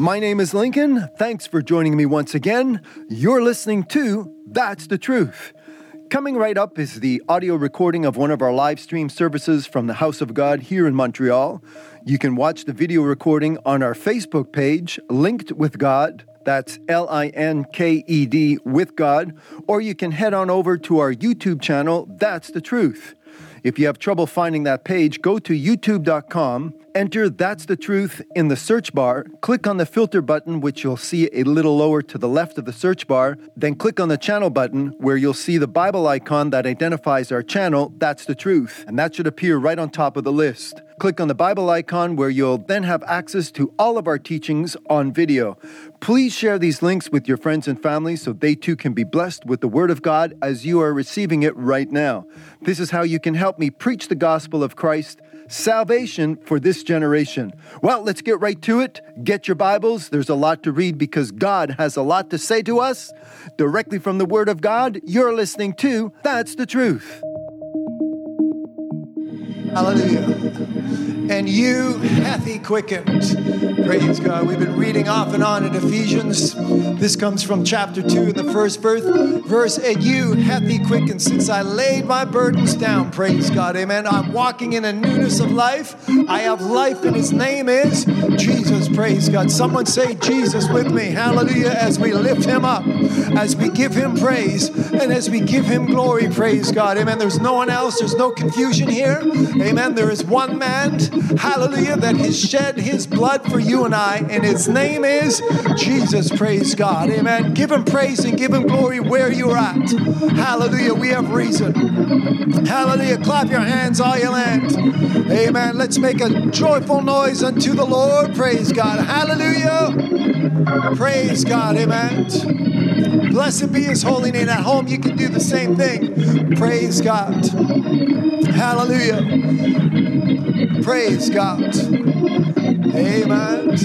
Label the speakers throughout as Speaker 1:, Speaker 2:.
Speaker 1: My name is Lincoln. Thanks for joining me once again. You're listening to That's the Truth. Coming right up is the audio recording of one of our live stream services from the House of God here in Montreal. You can watch the video recording on our Facebook page, Linked with God. That's L I N K E D with God. Or you can head on over to our YouTube channel, That's the Truth. If you have trouble finding that page, go to youtube.com, enter That's the Truth in the search bar, click on the filter button, which you'll see a little lower to the left of the search bar, then click on the channel button, where you'll see the Bible icon that identifies our channel, That's the Truth, and that should appear right on top of the list. Click on the Bible icon where you'll then have access to all of our teachings on video. Please share these links with your friends and family so they too can be blessed with the Word of God as you are receiving it right now. This is how you can help me preach the gospel of Christ salvation for this generation. Well, let's get right to it. Get your Bibles. There's a lot to read because God has a lot to say to us. Directly from the Word of God, you're listening to That's the Truth.
Speaker 2: Hallelujah. And you hath he quickened. Praise God. We've been reading off and on in Ephesians. This comes from chapter 2 in the first verse. Verse, and you hath he quickened since I laid my burdens down. Praise God. Amen. I'm walking in a newness of life. I have life, and his name is Jesus. Praise God. Someone say Jesus with me. Hallelujah. As we lift him up, as we give him praise, and as we give him glory. Praise God. Amen. There's no one else. There's no confusion here. Amen. There is one man, hallelujah, that has shed his blood for you and I, and his name is Jesus. Praise God. Amen. Give him praise and give him glory where you're at. Hallelujah. We have reason. Hallelujah. Clap your hands, all you land. Amen. Let's make a joyful noise unto the Lord. Praise God. Hallelujah. Praise God. Amen. Blessed be his holy name. At home, you can do the same thing. Praise God. Hallelujah. Praise God. Amen.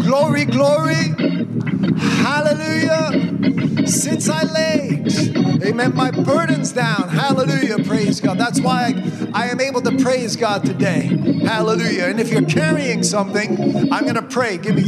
Speaker 2: Glory, glory. Hallelujah. Since I laid, amen, my burdens down. Hallelujah. Praise God. That's why I, I am able to praise God today. Hallelujah. And if you're carrying something, I'm going to pray. Give me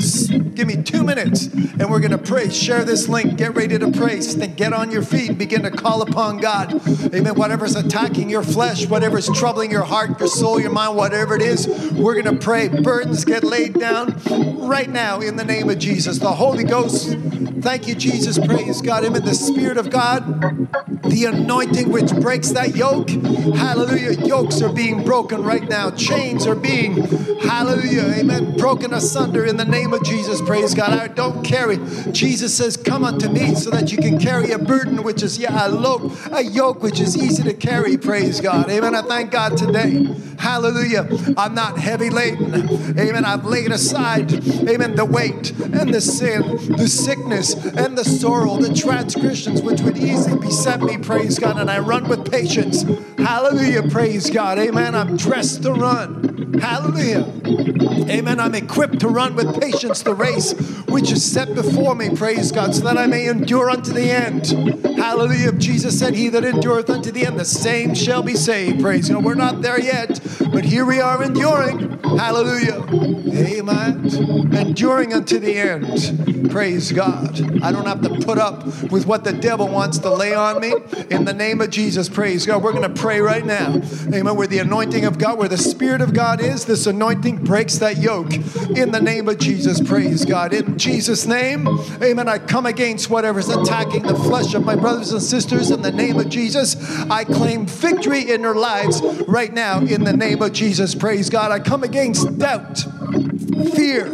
Speaker 2: give me 2 minutes and we're going to pray. Share this link. Get ready to pray. Then get on your feet and begin to call upon God. Amen. Whatever's attacking your flesh, whatever's troubling your heart, your soul, your mind, whatever it is, we're going to pray. Burdens get laid down right now in the name of Jesus. The Holy Ghost, thank you, Jesus. Praise God. Amen. The Spirit of God, the anointing which breaks that yoke. Hallelujah. Yokes are being broken right now. Chains are being, hallelujah, amen, broken asunder in the name of Jesus. Praise God. I don't carry. Jesus says, Come unto me so that you can carry a burden which is, yeah, a yoke, a yoke which is easy to carry. Praise God. Amen. I thank God today. Hallelujah. I'm not heavy laden. Amen. I've laid aside, amen, the weight and the sin, the sickness and the sorrow, the transgressions which would easily beset me. Praise God. And I run with patience. Hallelujah. Praise God. Amen. I'm dressed to run. Hallelujah. Amen. I'm equipped to run with patience the race which is set before me. Praise God. So that I may endure unto the end. Hallelujah. Jesus said, He that endureth unto the end, the same shall be saved. Praise God. We're not there yet, but here we are enduring. Hallelujah. Amen. Enduring unto the end. Praise God. I don't have to put up with what the devil wants to lay on me. In the name of Jesus, praise God. We're going to pray right now. Amen. Where the anointing of God, where the Spirit of God is, this anointing breaks that yoke. In the name of Jesus, praise God. In Jesus' name, amen. I come against whatever's attacking the flesh of my brothers and sisters. In the name of Jesus, I claim victory in their lives right now. In the name of Jesus, praise God. I come against doubt, fear,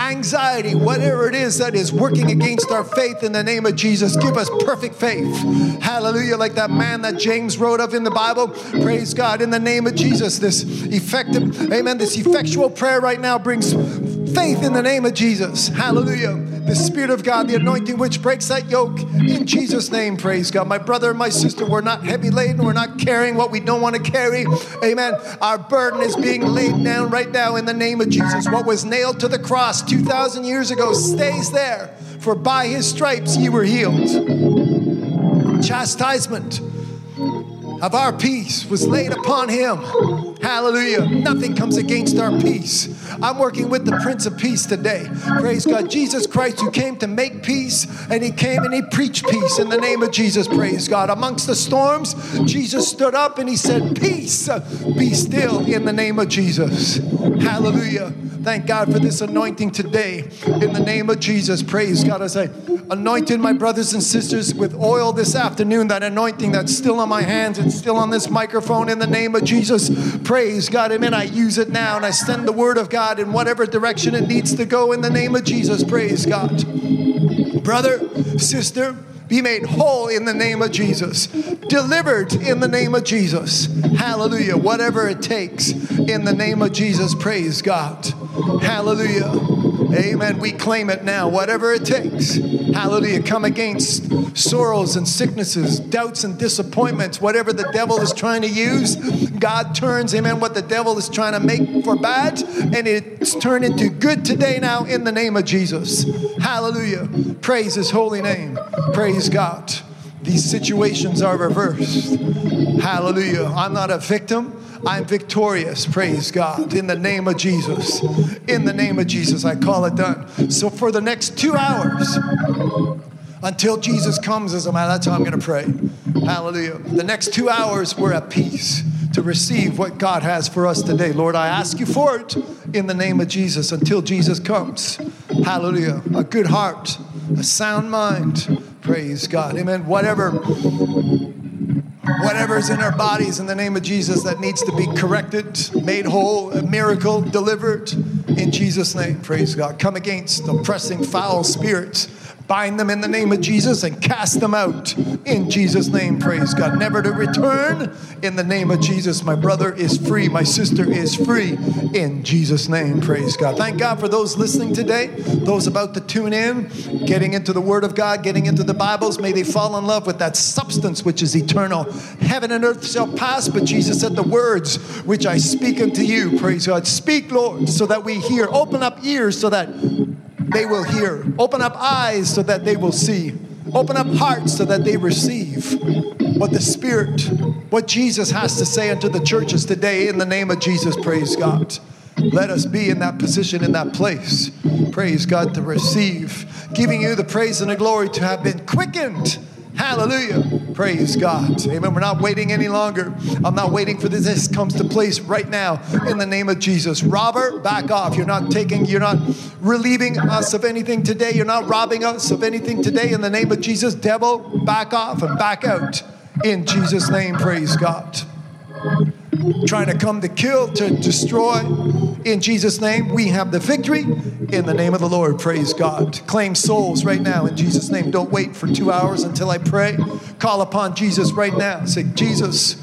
Speaker 2: anxiety, whatever it is that is working against our faith in the name of Jesus. Give us perfect faith. Hallelujah. Like that man that James wrote of in the Bible. Praise God. In the name of Jesus, this effective, amen, this effectual prayer right now brings faith in the name of Jesus. Hallelujah. The Spirit of God, the anointing which breaks that yoke. In Jesus' name, praise God. My brother and my sister, we're not heavy laden. We're not carrying what we don't want to carry. Amen. Our burden is being laid down right now in the name of Jesus. What was nailed to the cross 2,000 years ago stays there. For by his stripes ye were healed. Chastisement of our peace was laid upon him. Hallelujah. Nothing comes against our peace. I'm working with the Prince of Peace today. Praise God. Jesus Christ, who came to make peace, and he came and he preached peace in the name of Jesus. Praise God. Amongst the storms, Jesus stood up and he said, Peace, be still in the name of Jesus. Hallelujah. Thank God for this anointing today in the name of Jesus. Praise God. As I anointed my brothers and sisters with oil this afternoon, that anointing that's still on my hands, it's still on this microphone in the name of Jesus. Praise God. Amen. I use it now and I send the word of God in whatever direction it needs to go in the name of Jesus. Praise God. Brother, sister, be made whole in the name of Jesus, delivered in the name of Jesus. Hallelujah. Whatever it takes in the name of Jesus, praise God. Hallelujah. Amen. We claim it now, whatever it takes. Hallelujah. Come against sorrows and sicknesses, doubts and disappointments, whatever the devil is trying to use. God turns, amen, what the devil is trying to make for bad, and it's turned into good today now in the name of Jesus. Hallelujah. Praise his holy name. Praise God. These situations are reversed. Hallelujah. I'm not a victim. I'm victorious, praise God, in the name of Jesus. In the name of Jesus, I call it done. So for the next two hours, until Jesus comes as a man, that's how I'm going to pray. Hallelujah. The next two hours, we're at peace to receive what God has for us today. Lord, I ask you for it in the name of Jesus until Jesus comes. Hallelujah. A good heart, a sound mind. Praise God. Amen. Whatever whatever's in our bodies in the name of Jesus that needs to be corrected, made whole, a miracle delivered in Jesus' name. Praise God. Come against oppressing foul spirits bind them in the name of Jesus and cast them out in Jesus' name. Praise God. Never to return in the name of Jesus. My brother is free. My sister is free in Jesus' name. Praise God. Thank God for those listening today, those about to tune in, getting into the Word of God, getting into the Bibles. May they fall in love with that substance which is eternal. Heaven and earth shall pass, but Jesus said, The words which I speak unto you, praise God. Speak, Lord, so that we hear. Open up ears so that they will hear. Open up eyes so that they will see. Open up hearts so that they receive what the Spirit, what Jesus has to say unto the churches today in the name of Jesus. Praise God. Let us be in that position, in that place. Praise God to receive, giving you the praise and the glory to have been quickened Hallelujah. Praise God. Amen. We're not waiting any longer. I'm not waiting for this. This comes to place right now in the name of Jesus. Robert, back off. You're not taking, you're not relieving us of anything today. You're not robbing us of anything today in the name of Jesus. Devil, back off and back out in Jesus' name. Praise God trying to come to kill, to destroy. In Jesus' name, we have the victory. In the name of the Lord, praise God. Claim souls right now in Jesus' name. Don't wait for two hours until I pray. Call upon Jesus right now. Say, Jesus,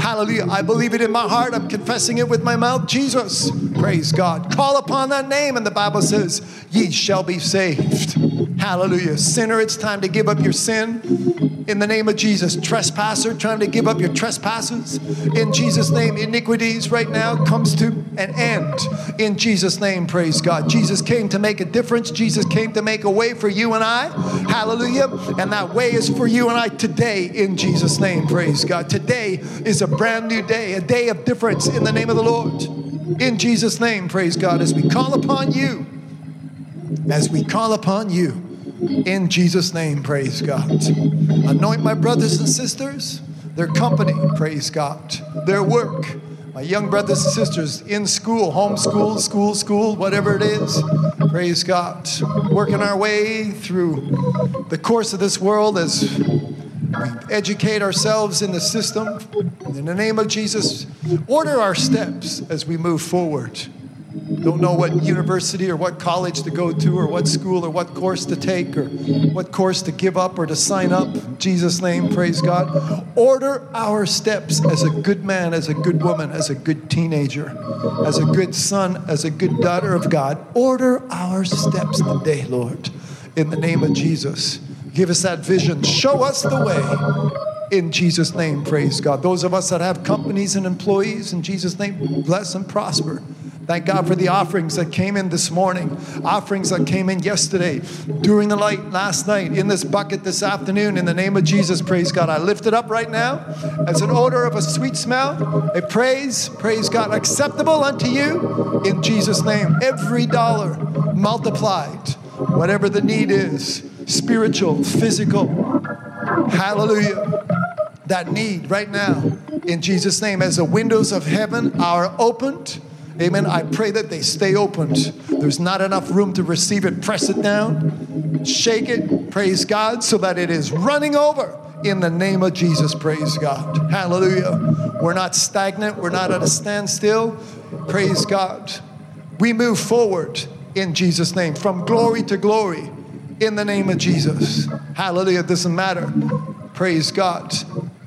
Speaker 2: hallelujah. I believe it in my heart. I'm confessing it with my mouth. Jesus, praise God. Call upon that name, and the Bible says, Ye shall be saved. Hallelujah. Sinner, it's time to give up your sin in the name of Jesus. Trespasser, trying to give up your trespasses in Jesus' name. Iniquities right now comes to an end in Jesus' name. Praise God. Jesus came to make a difference. Jesus came to make a way for you and I. Hallelujah. And that way is for you and I today in Jesus' name. Praise God. Today is a brand new day, a day of difference in the name of the Lord. In Jesus' name, praise God, as we call upon you, as we call upon you in Jesus' name, praise God. Anoint my brothers and sisters, their company, praise God, their work. My young brothers and sisters in school, homeschool, school, school, whatever it is, praise God. Working our way through the course of this world as we educate ourselves in the system. In the name of Jesus, order our steps as we move forward don't know what university or what college to go to or what school or what course to take or what course to give up or to sign up. In Jesus' name, praise God. Order our steps as a good man, as a good woman, as a good teenager, as a good son, as a good daughter of God. Order our steps today, Lord, in the name of Jesus. Give us that vision. Show us the way. In Jesus' name, praise God. Those of us that have companies and employees, in Jesus' name, bless and prosper Thank God for the offerings that came in this morning, offerings that came in yesterday, during the light last night, in this bucket this afternoon. In the name of Jesus, praise God. I lift it up right now as an odor of a sweet smell, a praise, praise God, acceptable unto you in Jesus' name. Every dollar multiplied, whatever the need is, spiritual, physical. Hallelujah. That need right now in Jesus' name as the windows of heaven are opened Amen. I pray that they stay opened. There's not enough room to receive it. Press it down, shake it, praise God, so that it is running over in the name of Jesus. Praise God. Hallelujah. We're not stagnant, we're not at a standstill. Praise God. We move forward in Jesus' name from glory to glory in the name of Jesus. Hallelujah. It doesn't matter. Praise God.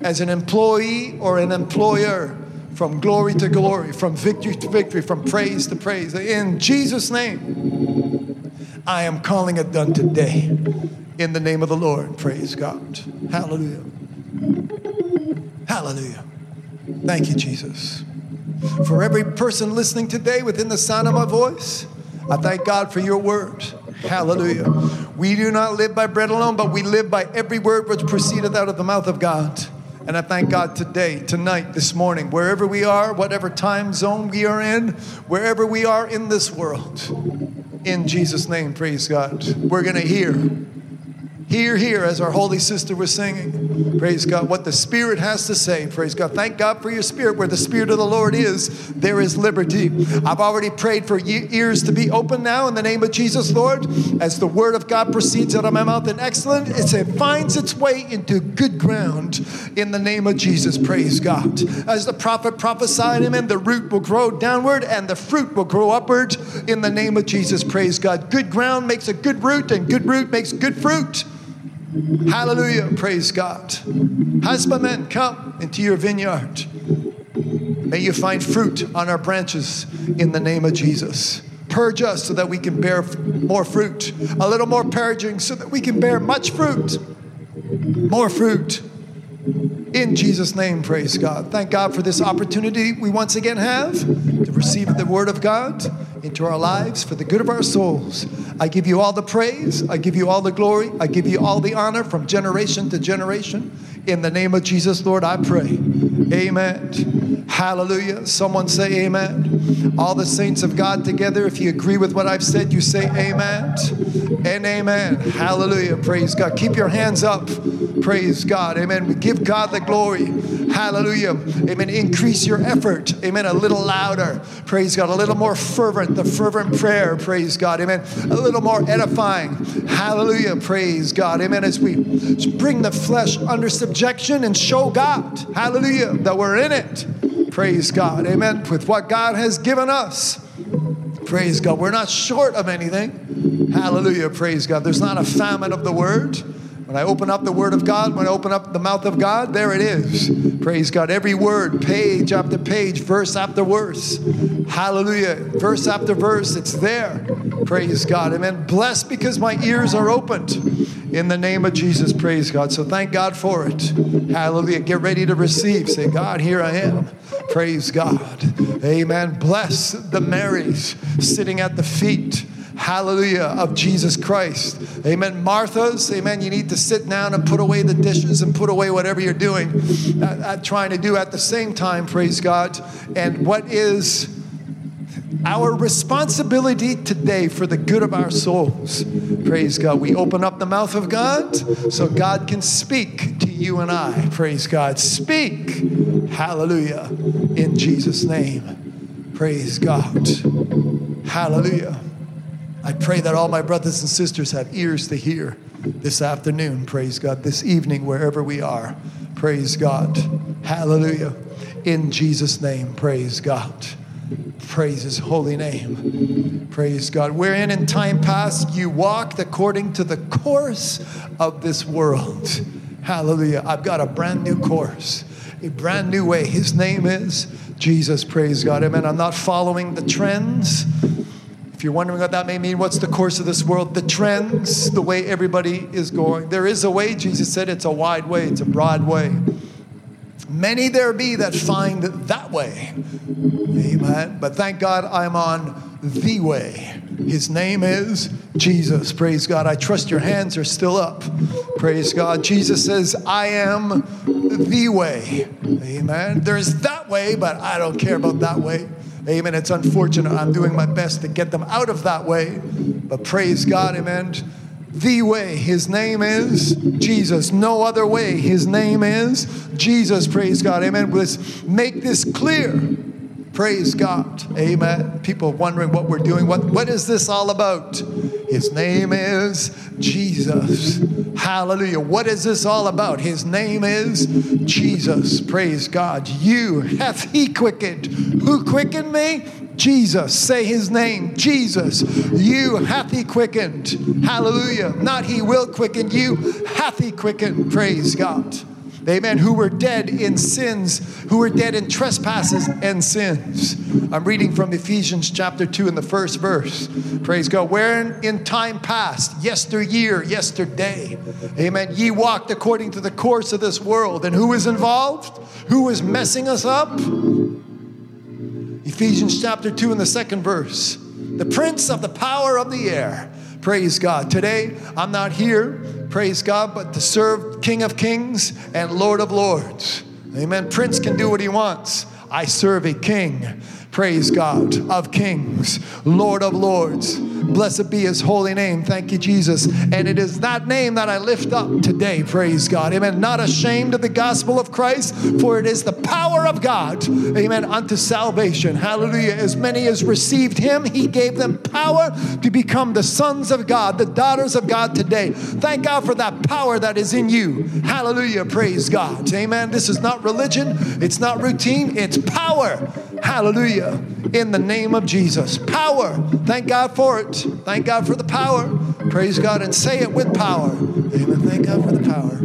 Speaker 2: As an employee or an employer, from glory to glory, from victory to victory, from praise to praise. In Jesus' name, I am calling it done today. In the name of the Lord, praise God. Hallelujah. Hallelujah. Thank you, Jesus. For every person listening today within the sound of my voice, I thank God for your word. Hallelujah. We do not live by bread alone, but we live by every word which proceedeth out of the mouth of God. And I thank God today, tonight, this morning, wherever we are, whatever time zone we are in, wherever we are in this world, in Jesus' name, praise God, we're going to hear Hear, hear, as our holy sister was singing. Praise God. What the Spirit has to say. Praise God. Thank God for your Spirit. Where the Spirit of the Lord is, there is liberty. I've already prayed for ears to be open now in the name of Jesus, Lord. As the word of God proceeds out of my mouth in excellent, it finds its way into good ground in the name of Jesus. Praise God. As the prophet prophesied, amen, the root will grow downward and the fruit will grow upward in the name of Jesus. Praise God. Good ground makes a good root, and good root makes good fruit. Hallelujah. Praise God. Husbandmen, come into your vineyard. May you find fruit on our branches in the name of Jesus. Purge us so that we can bear more fruit. A little more purging so that we can bear much fruit. More fruit. In Jesus' name, praise God. Thank God for this opportunity we once again have to receive the Word of God into our lives for the good of our souls. I give you all the praise, I give you all the glory, I give you all the honor from generation to generation. In the name of Jesus, Lord, I pray. Amen. Hallelujah. Someone say amen. All the saints of God together, if you agree with what I've said, you say amen and amen. Hallelujah. Praise God. Keep your hands up. Praise God. Amen. We give God the glory. Hallelujah. Amen. Increase your effort. Amen. A little louder. Praise God. A little more fervent. The fervent prayer. Praise God. Amen. A little more edifying. Hallelujah. Praise God. Amen. As we bring the flesh under subjection and show God. Hallelujah. That we're in it. Praise God. Amen. With what God has given us. Praise God. We're not short of anything. Hallelujah. Praise God. There's not a famine of the word. When I open up the Word of God, when I open up the mouth of God, there it is. Praise God. Every word, page after page, verse after verse. Hallelujah. Verse after verse, it's there. Praise God. Amen. Blessed because my ears are opened in the name of Jesus. Praise God. So thank God for it. Hallelujah. Get ready to receive. Say, God, here I am. Praise God. Amen. Bless the Marys sitting at the feet hallelujah, of Jesus Christ. Amen. Martha's, amen, you need to sit down and put away the dishes and put away whatever you're doing, uh, uh, trying to do at the same time, praise God. And what is our responsibility today for the good of our souls. Praise God. We open up the mouth of God so God can speak to you and I. Praise God. Speak. Hallelujah. In Jesus' name. Praise God. Hallelujah. I pray that all my brothers and sisters have ears to hear this afternoon, praise God, this evening, wherever we are. Praise God. Hallelujah. In Jesus' name, praise God. Praise his holy name. Praise God. Wherein in time past you walked according to the course of this world. Hallelujah. I've got a brand new course, a brand new way. His name is Jesus. Praise God. Amen. I'm not following the trends. If you're wondering what that may mean, what's the course of this world? The trends, the way everybody is going. There is a way, Jesus said, it's a wide way, it's a broad way. Many there be that find that way. Amen. But thank God I'm on the way. His name is Jesus. Praise God. I trust your hands are still up. Praise God. Jesus says, I am the way. Amen. There's that way, but I don't care about that way. Amen. It's unfortunate. I'm doing my best to get them out of that way. But praise God. Amen. The way. His name is Jesus. No other way. His name is Jesus. Praise God. Amen. Let's make this clear. Praise God. Amen. People wondering what we're doing. What, what is this all about? His name is Jesus. Hallelujah. What is this all about? His name is Jesus. Praise God. You hath he quickened. Who quickened me? Jesus. Say his name, Jesus. You hath he quickened. Hallelujah. Not he will quicken you, hath he quickened. Praise God. Amen. Who were dead in sins, who were dead in trespasses and sins. I'm reading from Ephesians chapter 2 in the first verse. Praise God. Wherein in time past, yesteryear, yesterday, amen, ye walked according to the course of this world. And who was involved? Who was messing us up? Ephesians chapter 2 in the second verse. The prince of the power of the air. Praise God. Today, I'm not here, praise God, but to serve King of Kings and Lord of Lords. Amen. Prince can do what he wants. I serve a king. Praise God of kings, Lord of lords. Blessed be his holy name. Thank you, Jesus. And it is that name that I lift up today. Praise God. Amen. Not ashamed of the gospel of Christ, for it is the power of God. Amen. Unto salvation. Hallelujah. As many as received him, he gave them power to become the sons of God, the daughters of God today. Thank God for that power that is in you. Hallelujah. Praise God. Amen. This is not religion, it's not routine, it's power. Hallelujah. In the name of Jesus. Power. Thank God for it. Thank God for the power. Praise God and say it with power. Amen. Thank God for the power.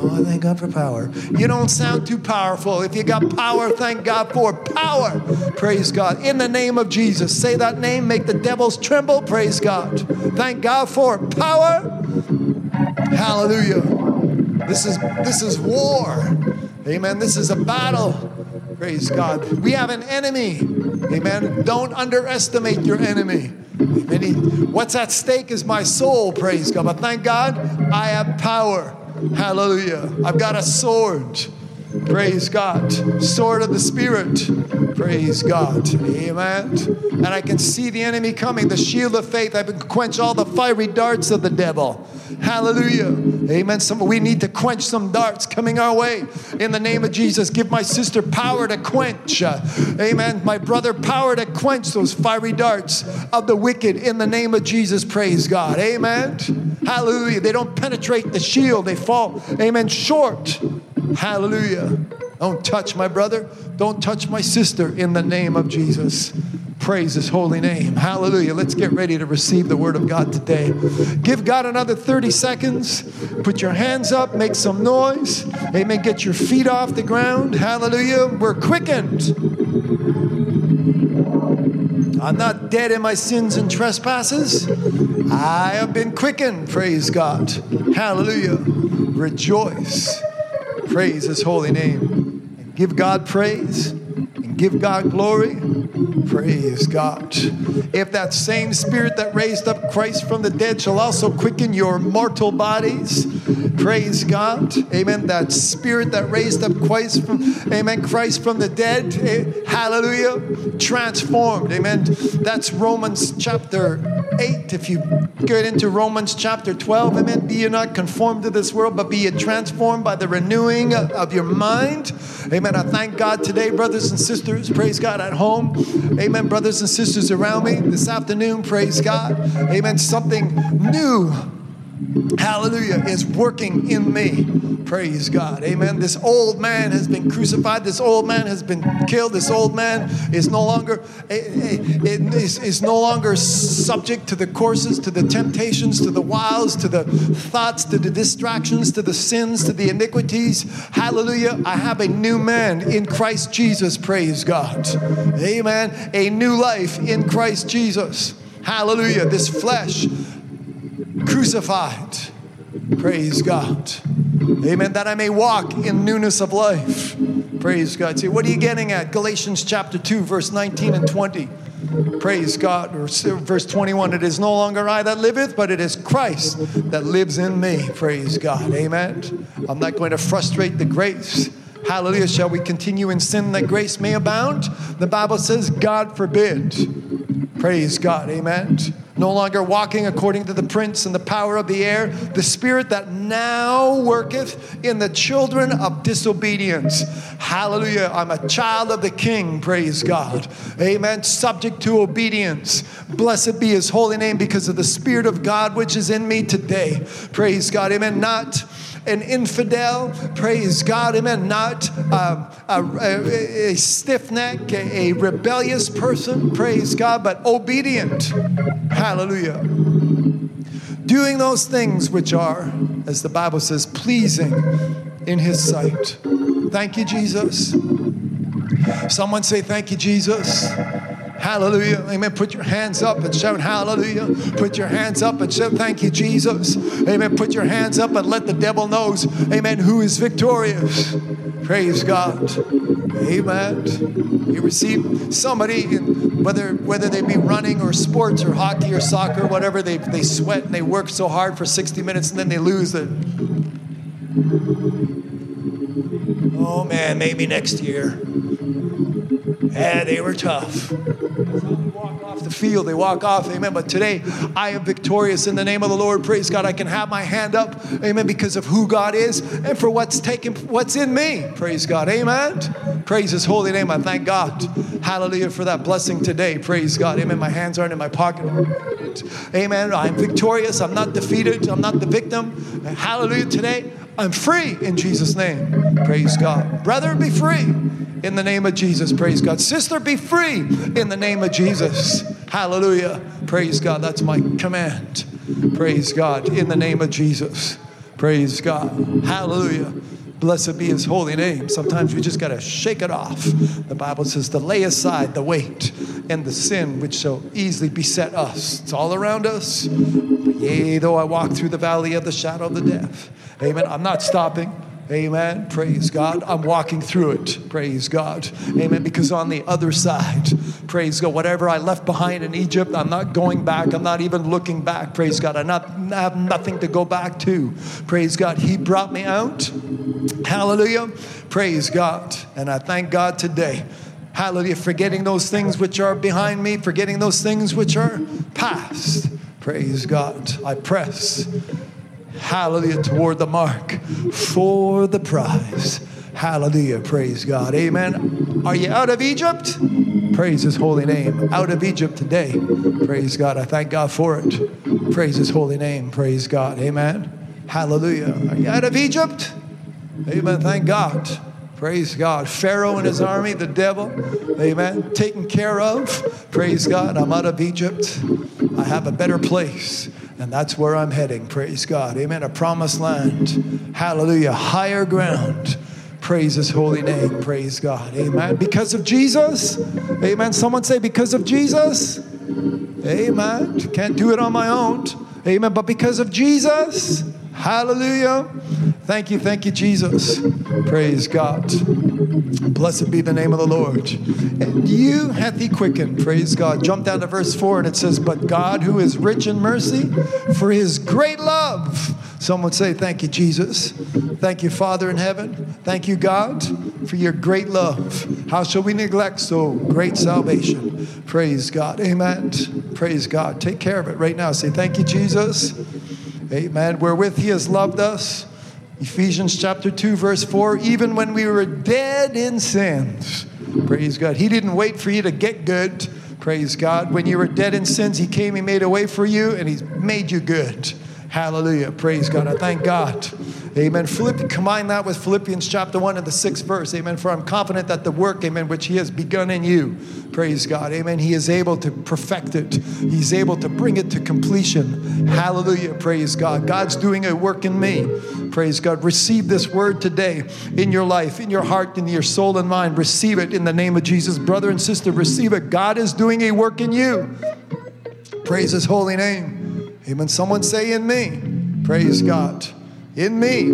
Speaker 2: Oh, I thank God for power. You don't sound too powerful. If you got power, thank God for power. Praise God. In the name of Jesus. Say that name, make the devils tremble. Praise God. Thank God for power. Hallelujah. This is this is war. Amen. This is a battle. Praise God. We have an enemy. Amen. Don't underestimate your enemy. He- What's at stake is my soul. Praise God. But thank God I have power. Hallelujah. I've got a sword. Praise God. Sword of the Spirit. Praise God. Amen. And I can see the enemy coming. The shield of faith. I can quench all the fiery darts of the devil. Hallelujah. Amen. Some, we need to quench some darts coming our way. In the name of Jesus, give my sister power to quench. uh, amen. My brother power to quench those fiery darts of the wicked in the name of Jesus. Praise God. Amen. Hallelujah. They don't penetrate the shield, they fall, amen, short. Hallelujah. Don't touch my brother. Don't touch my sister in the name of Jesus. Praise his holy name. Hallelujah. Let's get ready to receive the word of God today. Give God another 30 seconds. Put your hands up, make some noise. Amen. Get your feet off the ground. Hallelujah. We're quickened. I'm not dead in my sins and trespasses. I have been quickened. Praise God. Hallelujah. Rejoice. Praise his holy name. And give God praise and give God glory. Praise God. If that same spirit that raised up Christ from the dead shall also quicken your mortal bodies, praise God. Amen. That spirit that raised up Christ from, amen, Christ from the dead, eh, hallelujah, transformed. Amen. That's Romans chapter 8. If you get into Romans chapter 12, amen, be ye not conformed to this world, but be ye transformed by the renewing of your mind. Amen. I thank God today, brothers and sisters, praise God at home. Amen. Brothers and sisters around me this afternoon, praise God. Amen. Something new hallelujah, is working in me. Praise God. Amen. This old man has been crucified. This old man has been killed. This old man is no longer eh, eh, is, is no longer subject to the courses, to the temptations, to the wiles, to the thoughts, to the distractions, to the sins, to the iniquities. Hallelujah. I have a new man in Christ Jesus. Praise God. Amen. A new life in Christ Jesus. Hallelujah. This flesh crucified. Praise God. Amen. That I may walk in newness of life. Praise God. See, what are you getting at? Galatians chapter 2, verse 19 and 20. Praise God. Or verse 21 It is no longer I that liveth, but it is Christ that lives in me. Praise God. Amen. I'm not going to frustrate the grace. Hallelujah. Shall we continue in sin that grace may abound? The Bible says, God forbid. Praise God. Amen no longer walking according to the prince and the power of the air, the spirit that now worketh in the children of disobedience. Hallelujah. I'm a child of the king, praise God. Amen. Subject to obedience. Blessed be his holy name because of the spirit of God which is in me today. Praise God. Amen. Not an infidel, praise God, amen, not um, a, a, a stiff neck, a, a rebellious person, praise God, but obedient. Hallelujah. Doing those things which are, as the Bible says, pleasing in His sight. Thank you, Jesus. Someone say, Thank you, Jesus. Hallelujah. Amen. Put your hands up and shout hallelujah. Put your hands up and shout thank you, Jesus. Amen. Put your hands up and let the devil knows, amen, who is victorious. Praise God. Amen. You receive somebody, whether whether they be running or sports or hockey or soccer, whatever, they, they sweat and they work so hard for 60 minutes and then they lose it. Oh man, maybe next year. Yeah, they were tough. The field, they walk off, amen. But today, I am victorious in the name of the Lord. Praise God. I can have my hand up, amen, because of who God is and for what's taken, what's in me. Praise God, amen. Praise His holy name. I thank God. Hallelujah for that blessing today. Praise God, amen. My hands aren't in my pocket. Amen. I'm victorious. I'm not defeated. I'm not the victim. Hallelujah today. I'm free in Jesus' name. Praise God. Brother, be free in the name of Jesus. Praise God. Sister, be free in the name of Jesus. Hallelujah. Praise God. That's my command. Praise God. In the name of Jesus. Praise God. Hallelujah. Blessed be his holy name. Sometimes we just got to shake it off. The Bible says to lay aside the weight and the sin which so easily beset us. It's all around us. Yea, though I walk through the valley of the shadow of the death. Amen. I'm not stopping. Amen. Praise God. I'm walking through it. Praise God. Amen. Because on the other side, praise God, whatever I left behind in Egypt, I'm not going back. I'm not even looking back. Praise God. I not I have nothing to go back to. Praise God. He brought me out. Hallelujah. Praise God. And I thank God today. Hallelujah. Forgetting those things which are behind me, forgetting those things which are past. Praise God. I press Hallelujah. Toward the mark for the prize. Hallelujah. Praise God. Amen. Are you out of Egypt? Praise his holy name. Out of Egypt today. Praise God. I thank God for it. Praise his holy name. Praise God. Amen. Hallelujah. Are you out of Egypt? Amen. Thank God. Praise God. Pharaoh and his army, the devil, amen, taken care of. Praise God. I'm out of Egypt. I have a better place. And that's where I'm heading. Praise God. Amen. A promised land. Hallelujah. Higher ground. Praise his holy name. Praise God. Amen. Because of Jesus. Amen. Someone say, because of Jesus. Amen. Can't do it on my own. Amen. But because of Jesus. Hallelujah. Thank you, thank you, Jesus. Praise God. Blessed be the name of the Lord. And you hath he quickened. Praise God. Jump down to verse 4 and it says, But God, who is rich in mercy, for his great love. Someone say, Thank you, Jesus. Thank you, Father in heaven. Thank you, God, for your great love. How shall we neglect so great salvation? Praise God. Amen. Praise God. Take care of it right now. Say, Thank you, Jesus. Amen. Wherewith he has loved us. Ephesians chapter 2, verse 4 even when we were dead in sins. Praise God. He didn't wait for you to get good. Praise God. When you were dead in sins, He came, He made a way for you, and He's made you good. Hallelujah. Praise God. I thank God. Amen. Combine that with Philippians chapter 1 and the sixth verse. Amen. For I'm confident that the work, amen, which He has begun in you, praise God. Amen. He is able to perfect it, He's able to bring it to completion. Hallelujah. Praise God. God's doing a work in me. Praise God. Receive this word today in your life, in your heart, in your soul and mind. Receive it in the name of Jesus. Brother and sister, receive it. God is doing a work in you. Praise His holy name. Amen. Someone say in me. Praise God. In me.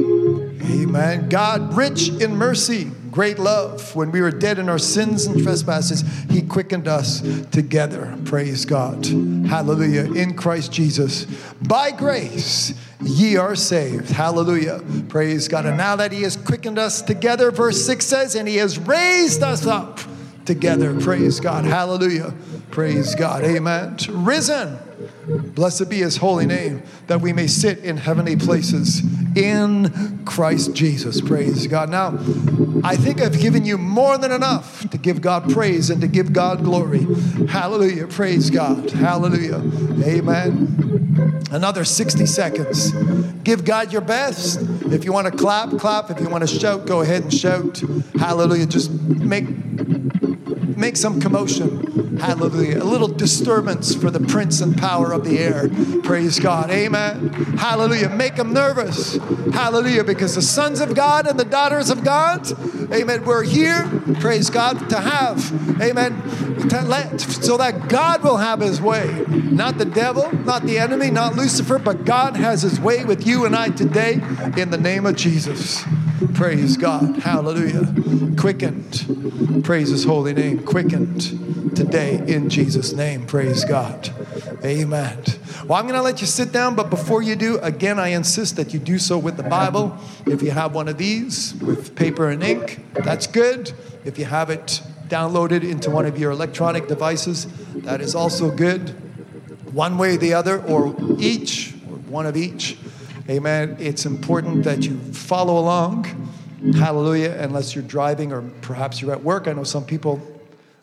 Speaker 2: Amen. God, rich in mercy, great love. When we were dead in our sins and trespasses, He quickened us together. Praise God. Hallelujah. In Christ Jesus. By grace, ye are saved. Hallelujah. Praise God. And now that He has quickened us together, verse 6 says, and He has raised us up together. Praise God. Hallelujah. Praise God. Amen. Risen Blessed be his holy name, that we may sit in heavenly places in Christ Jesus. Praise God. Now, I think I've given you more than enough to give God praise and to give God glory. Hallelujah. Praise God. Hallelujah. Amen. Another 60 seconds. Give God your best. If you want to clap, clap. If you want to shout, go ahead and shout. Hallelujah. Just make make some commotion. Hallelujah. A little disturbance for the prince and power of the air. Praise God. Amen. Hallelujah. Make them nervous. Hallelujah. Because the sons of God and the daughters of God, amen, we're here, praise God, to have, amen, to let, so that God will have his way. Not the devil, not the enemy, not Lucifer, but God has his way with you and I today in the name of Jesus. Praise God. Hallelujah. Quickened. Praise his holy name. Quickened today in Jesus' name. Praise God. Amen. Well, I'm going to let you sit down, but before you do, again, I insist that you do so with the Bible. If you have one of these with paper and ink, that's good. If you have it downloaded into one of your electronic devices, that is also good. One way or the other, or each, or one of each. Amen. It's important that you follow along. Hallelujah. Unless you're driving or perhaps you're at work. I know some people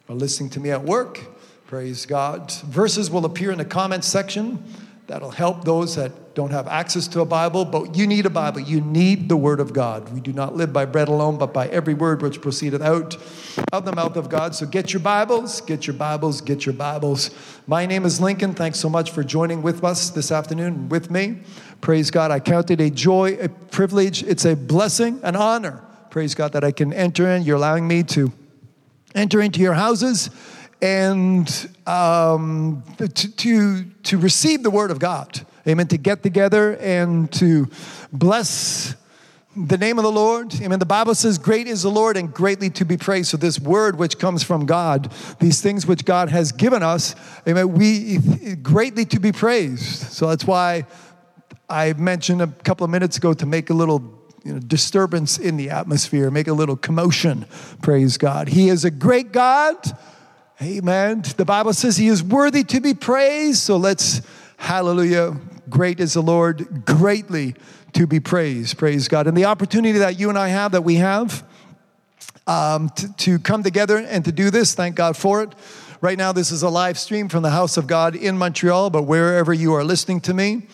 Speaker 2: are listening to me at work. Praise God. Verses will appear in the comments section. That'll help those that don't have access to a Bible, but you need a Bible. You need the Word of God. We do not live by bread alone, but by every word which proceedeth out of the mouth of God. So get your Bibles, get your Bibles, get your Bibles. My name is Lincoln. Thanks so much for joining with us this afternoon with me. Praise God. I count it a joy, a privilege. It's a blessing, an honor. Praise God that I can enter in. You're allowing me to enter into your houses and um, to, to, to receive the word of God. Amen. To get together and to bless the name of the Lord. Amen. The Bible says, Great is the Lord and greatly to be praised. So, this word which comes from God, these things which God has given us, amen, we greatly to be praised. So, that's why I mentioned a couple of minutes ago to make a little you know, disturbance in the atmosphere, make a little commotion. Praise God. He is a great God. Amen. The Bible says he is worthy to be praised. So let's, hallelujah, great is the Lord, greatly to be praised. Praise God. And the opportunity that you and I have, that we have, um, to, to come together and to do this, thank God for it. Right now, this is a live stream from the house of God in Montreal, but wherever you are listening to me,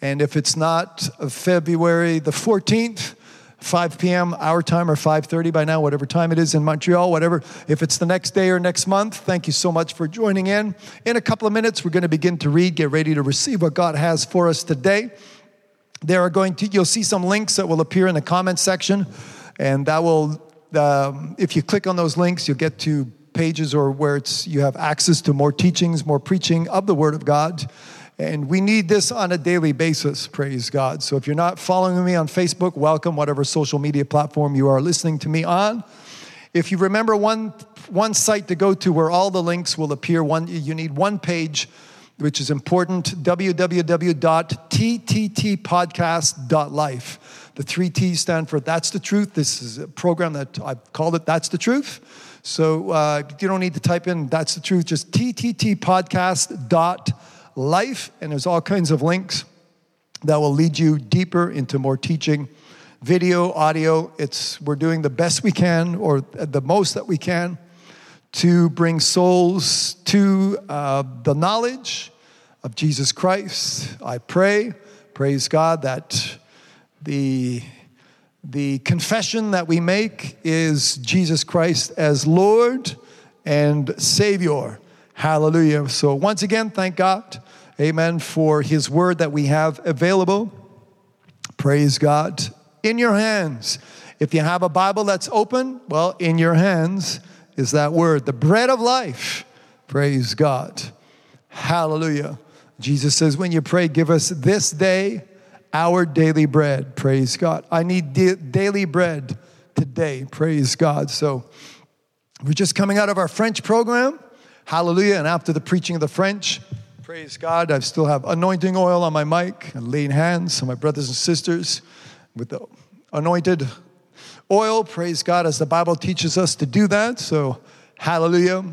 Speaker 2: and if it's not February the 14th, 5 p.m. our time or 5:30 by now, whatever time it is in Montreal, whatever. If it's the next day or next month, thank you so much for joining in. In a couple of minutes, we're going to begin to read, get ready to receive what God has for us today. There are going to you'll see some links that will appear in the comment section, and that will um, if you click on those links, you'll get to pages or where it's you have access to more teachings, more preaching of the Word of God. And we need this on a daily basis, praise God. So if you're not following me on Facebook, welcome, whatever social media platform you are listening to me on. If you remember one, one site to go to where all the links will appear, one, you need one page, which is important www.tttpodcast.life. The three T's stand for That's the Truth. This is a program that I've called it That's the Truth. So uh, you don't need to type in That's the Truth, just tttpodcast.life life, and there's all kinds of links that will lead you deeper into more teaching video audio. It's we're doing the best we can or the most that we can to bring souls to uh, the knowledge of jesus christ. I pray praise god that the the confession that we make is jesus christ as lord and savior hallelujah so once again thank god amen, for his word that we have available. Praise God. In your hands. If you have a Bible that's open, well, in your hands is that word, the bread of life. Praise God. Hallelujah. Jesus says, when you pray, give us this day our daily bread. Praise God. I need da- daily bread today. Praise God. So we're just coming out of our French program. Hallelujah. And after the preaching of the French, praise God, I still have anointing oil on my mic and laying hands on my brothers and sisters with the anointed oil. Praise God, as the Bible teaches us to do that. So, hallelujah.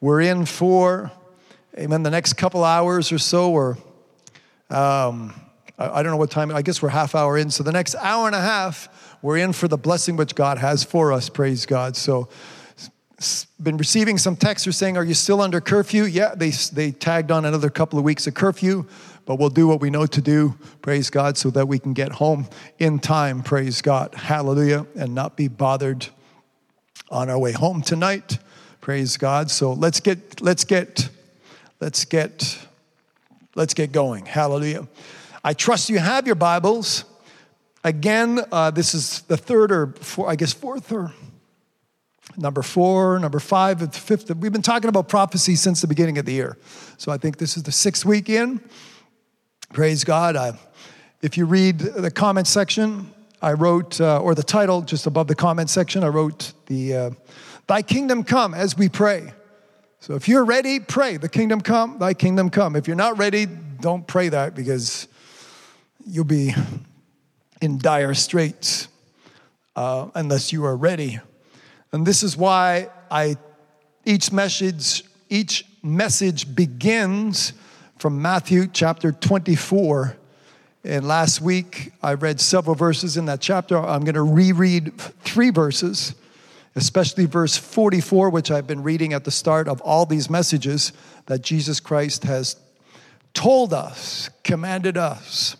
Speaker 2: We're in for, amen, the next couple hours or so, or um, I, don't know what time, I guess we're half hour in. So the next hour and a half, we're in for the blessing which God has for us, praise God. So, been receiving some texts are saying, Are you still under curfew? Yeah, they, they tagged on another couple of weeks of curfew, but we'll do what we know to do, praise God, so that we can get home in time, praise God, hallelujah, and not be bothered on our way home tonight, praise God. So let's get, let's get, let's get, let's get going, hallelujah. I trust you have your Bibles. Again, uh, this is the third or four, I guess fourth or number four, number five, and fifth. We've been talking about prophecy since the beginning of the year. So I think this is the sixth week in. Praise God. If you read the comment section, I wrote, uh, or the title just above the comment section, I wrote the uh, Thy kingdom come as we pray. So if you're ready, pray, the kingdom come, thy kingdom come. If you're not ready, don't pray that because you'll be in dire straits uh, unless you are ready. And this is why I each message each message begins from Matthew chapter 24. And last week I read several verses in that chapter. I'm going to reread three verses, especially verse 44, which I've been reading at the start of all these messages that Jesus Christ has told us, commanded us.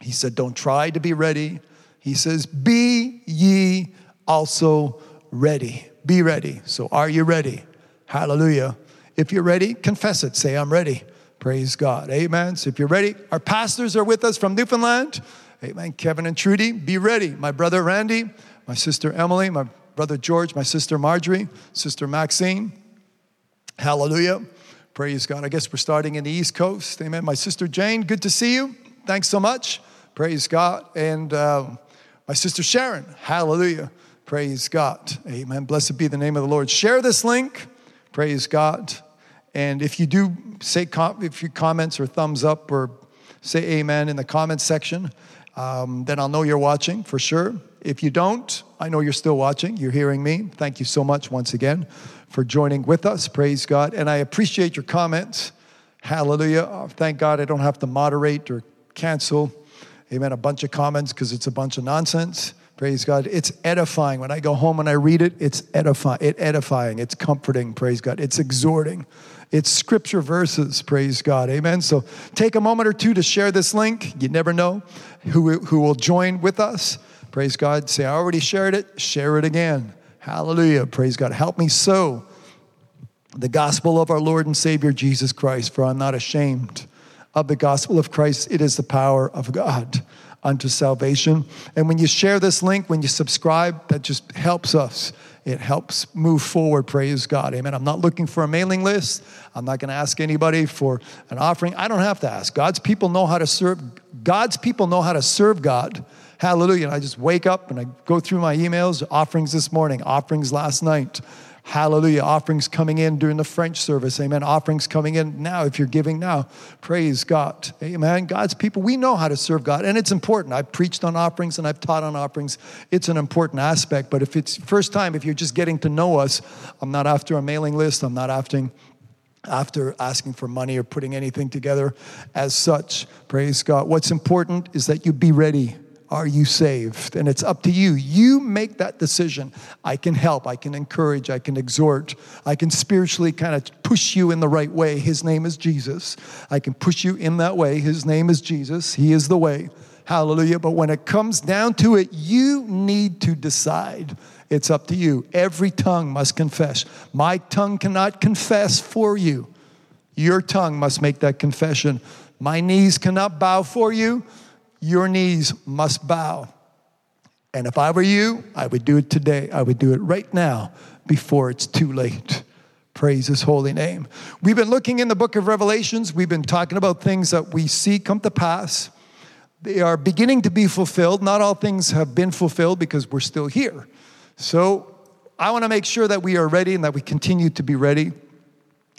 Speaker 2: He said, Don't try to be ready. He says, Be ye also ready. Be ready. So, are you ready? Hallelujah. If you're ready, confess it. Say, I'm ready. Praise God. Amen. So, if you're ready, our pastors are with us from Newfoundland. Amen. Kevin and Trudy, be ready. My brother Randy, my sister Emily, my brother George, my sister Marjorie, sister Maxine. Hallelujah. Praise God. I guess we're starting in the East Coast. Amen. My sister Jane, good to see you. Thanks so much. Praise God. And uh, my sister Sharon, hallelujah. Praise God. Amen. Blessed be the name of the Lord. Share this link. Praise God. And if you do say, if you comments or thumbs up or say amen in the comments section, um, then I'll know you're watching for sure. If you don't, I know you're still watching. You're hearing me. Thank you so much once again for joining with us. Praise God. And I appreciate your comments. Hallelujah. Oh, thank God I don't have to moderate or cancel, amen, a bunch of comments because it's a bunch of nonsense. Praise God. It's edifying. When I go home and I read it, it's edifying. It edifying. It's comforting. Praise God. It's exhorting. It's scripture verses. Praise God. Amen. So take a moment or two to share this link. You never know who, who will join with us. Praise God. Say, I already shared it. Share it again. Hallelujah. Praise God. Help me sow the gospel of our Lord and Savior Jesus Christ, for I'm not ashamed of the gospel of Christ. It is the power of God unto salvation. And when you share this link, when you subscribe, that just helps us. It helps move forward, praise God. Amen. I'm not looking for a mailing list. I'm not going to ask anybody for an offering. I don't have to ask. God's people know how to serve. God's people know how to serve God. Hallelujah. And I just wake up and I go through my emails, offerings this morning, offerings last night. Hallelujah. Offerings coming in during the French service. Amen. Offerings coming in now if you're giving now. Praise God. Amen. God's people, we know how to serve God, and it's important. I've preached on offerings and I've taught on offerings. It's an important aspect. But if it's first time, if you're just getting to know us, I'm not after a mailing list. I'm not after after asking for money or putting anything together as such. Praise God. What's important is that you be ready are you saved? And it's up to you. You make that decision. I can help, I can encourage, I can exhort, I can spiritually kind of push you in the right way. His name is Jesus. I can push you in that way. His name is Jesus. He is the way. Hallelujah. But when it comes down to it, you need to decide. It's up to you. Every tongue must confess. My tongue cannot confess for you. Your tongue must make that confession. My knees cannot bow for you your knees must bow. And if I were you, I would do it today. I would do it right now before it's too late. Praise his holy name. We've been looking in the book of Revelations. We've been talking about things that we see come to pass. they are beginning to be fulfilled. Not all things have been fulfilled because we're still here. So I want to make sure that we are ready and that we continue to be ready.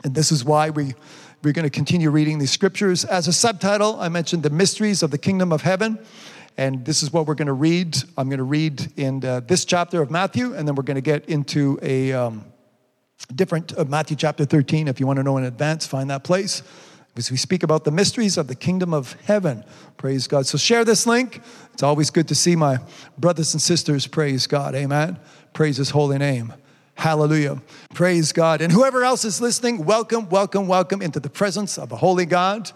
Speaker 2: And this is why we, we're going to continue reading these scriptures. As a subtitle, I mentioned the mysteries of the kingdom of heaven. And this is what we're going to read. I'm going to read in uh, this chapter of Matthew, and then we're going to get into a um, different uh, Matthew chapter 13. If you want to know in advance, find that place Because we speak about the mysteries of the kingdom of heaven. Praise God. So share this link. It's always good to see my brothers and sisters. Praise God. Amen. Praise his holy name. Hallelujah. Praise God. And whoever else is listening, welcome, welcome, welcome into the presence of a holy God.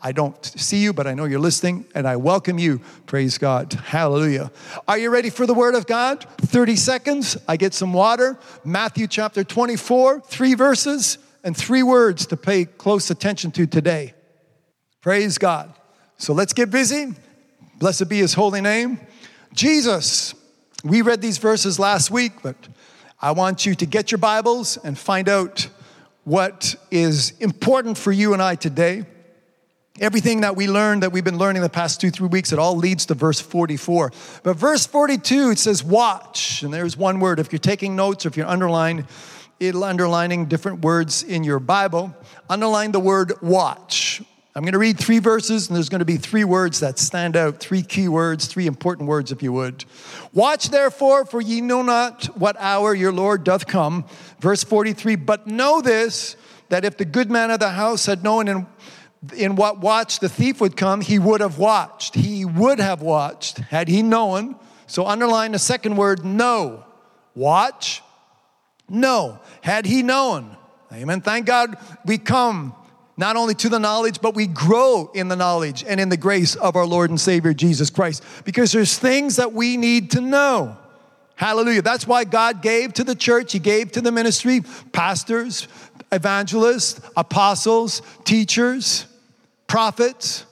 Speaker 2: I don't see you, but I know you're listening, and I welcome you. Praise God. Hallelujah. Are you ready for the word of God? 30 seconds. I get some water. Matthew chapter 24, three verses and three words to pay close attention to today. Praise God. So let's get busy. Blessed be his holy name. Jesus. We read these verses last week, but I want you to get your Bibles and find out what is important for you and I today. Everything that we learned, that we've been learning the past two, three weeks, it all leads to verse 44. But verse 42, it says, watch. And there's one word. If you're taking notes or if you're underlining, underlining different words in your Bible, underline the word watch. I'm going to read three verses, and there's going to be three words that stand out, three key words, three important words, if you would. Watch therefore, for ye know not what hour your Lord doth come. Verse 43 But know this, that if the good man of the house had known in, in what watch the thief would come, he would have watched. He would have watched had he known. So underline the second word, know. Watch, no. Had he known, amen. Thank God we come not only to the knowledge, but we grow in the knowledge and in the grace of our Lord and Savior Jesus Christ because there's things that we need to know. Hallelujah. That's why God gave to the church, He gave to the ministry pastors, evangelists, apostles, teachers, prophets.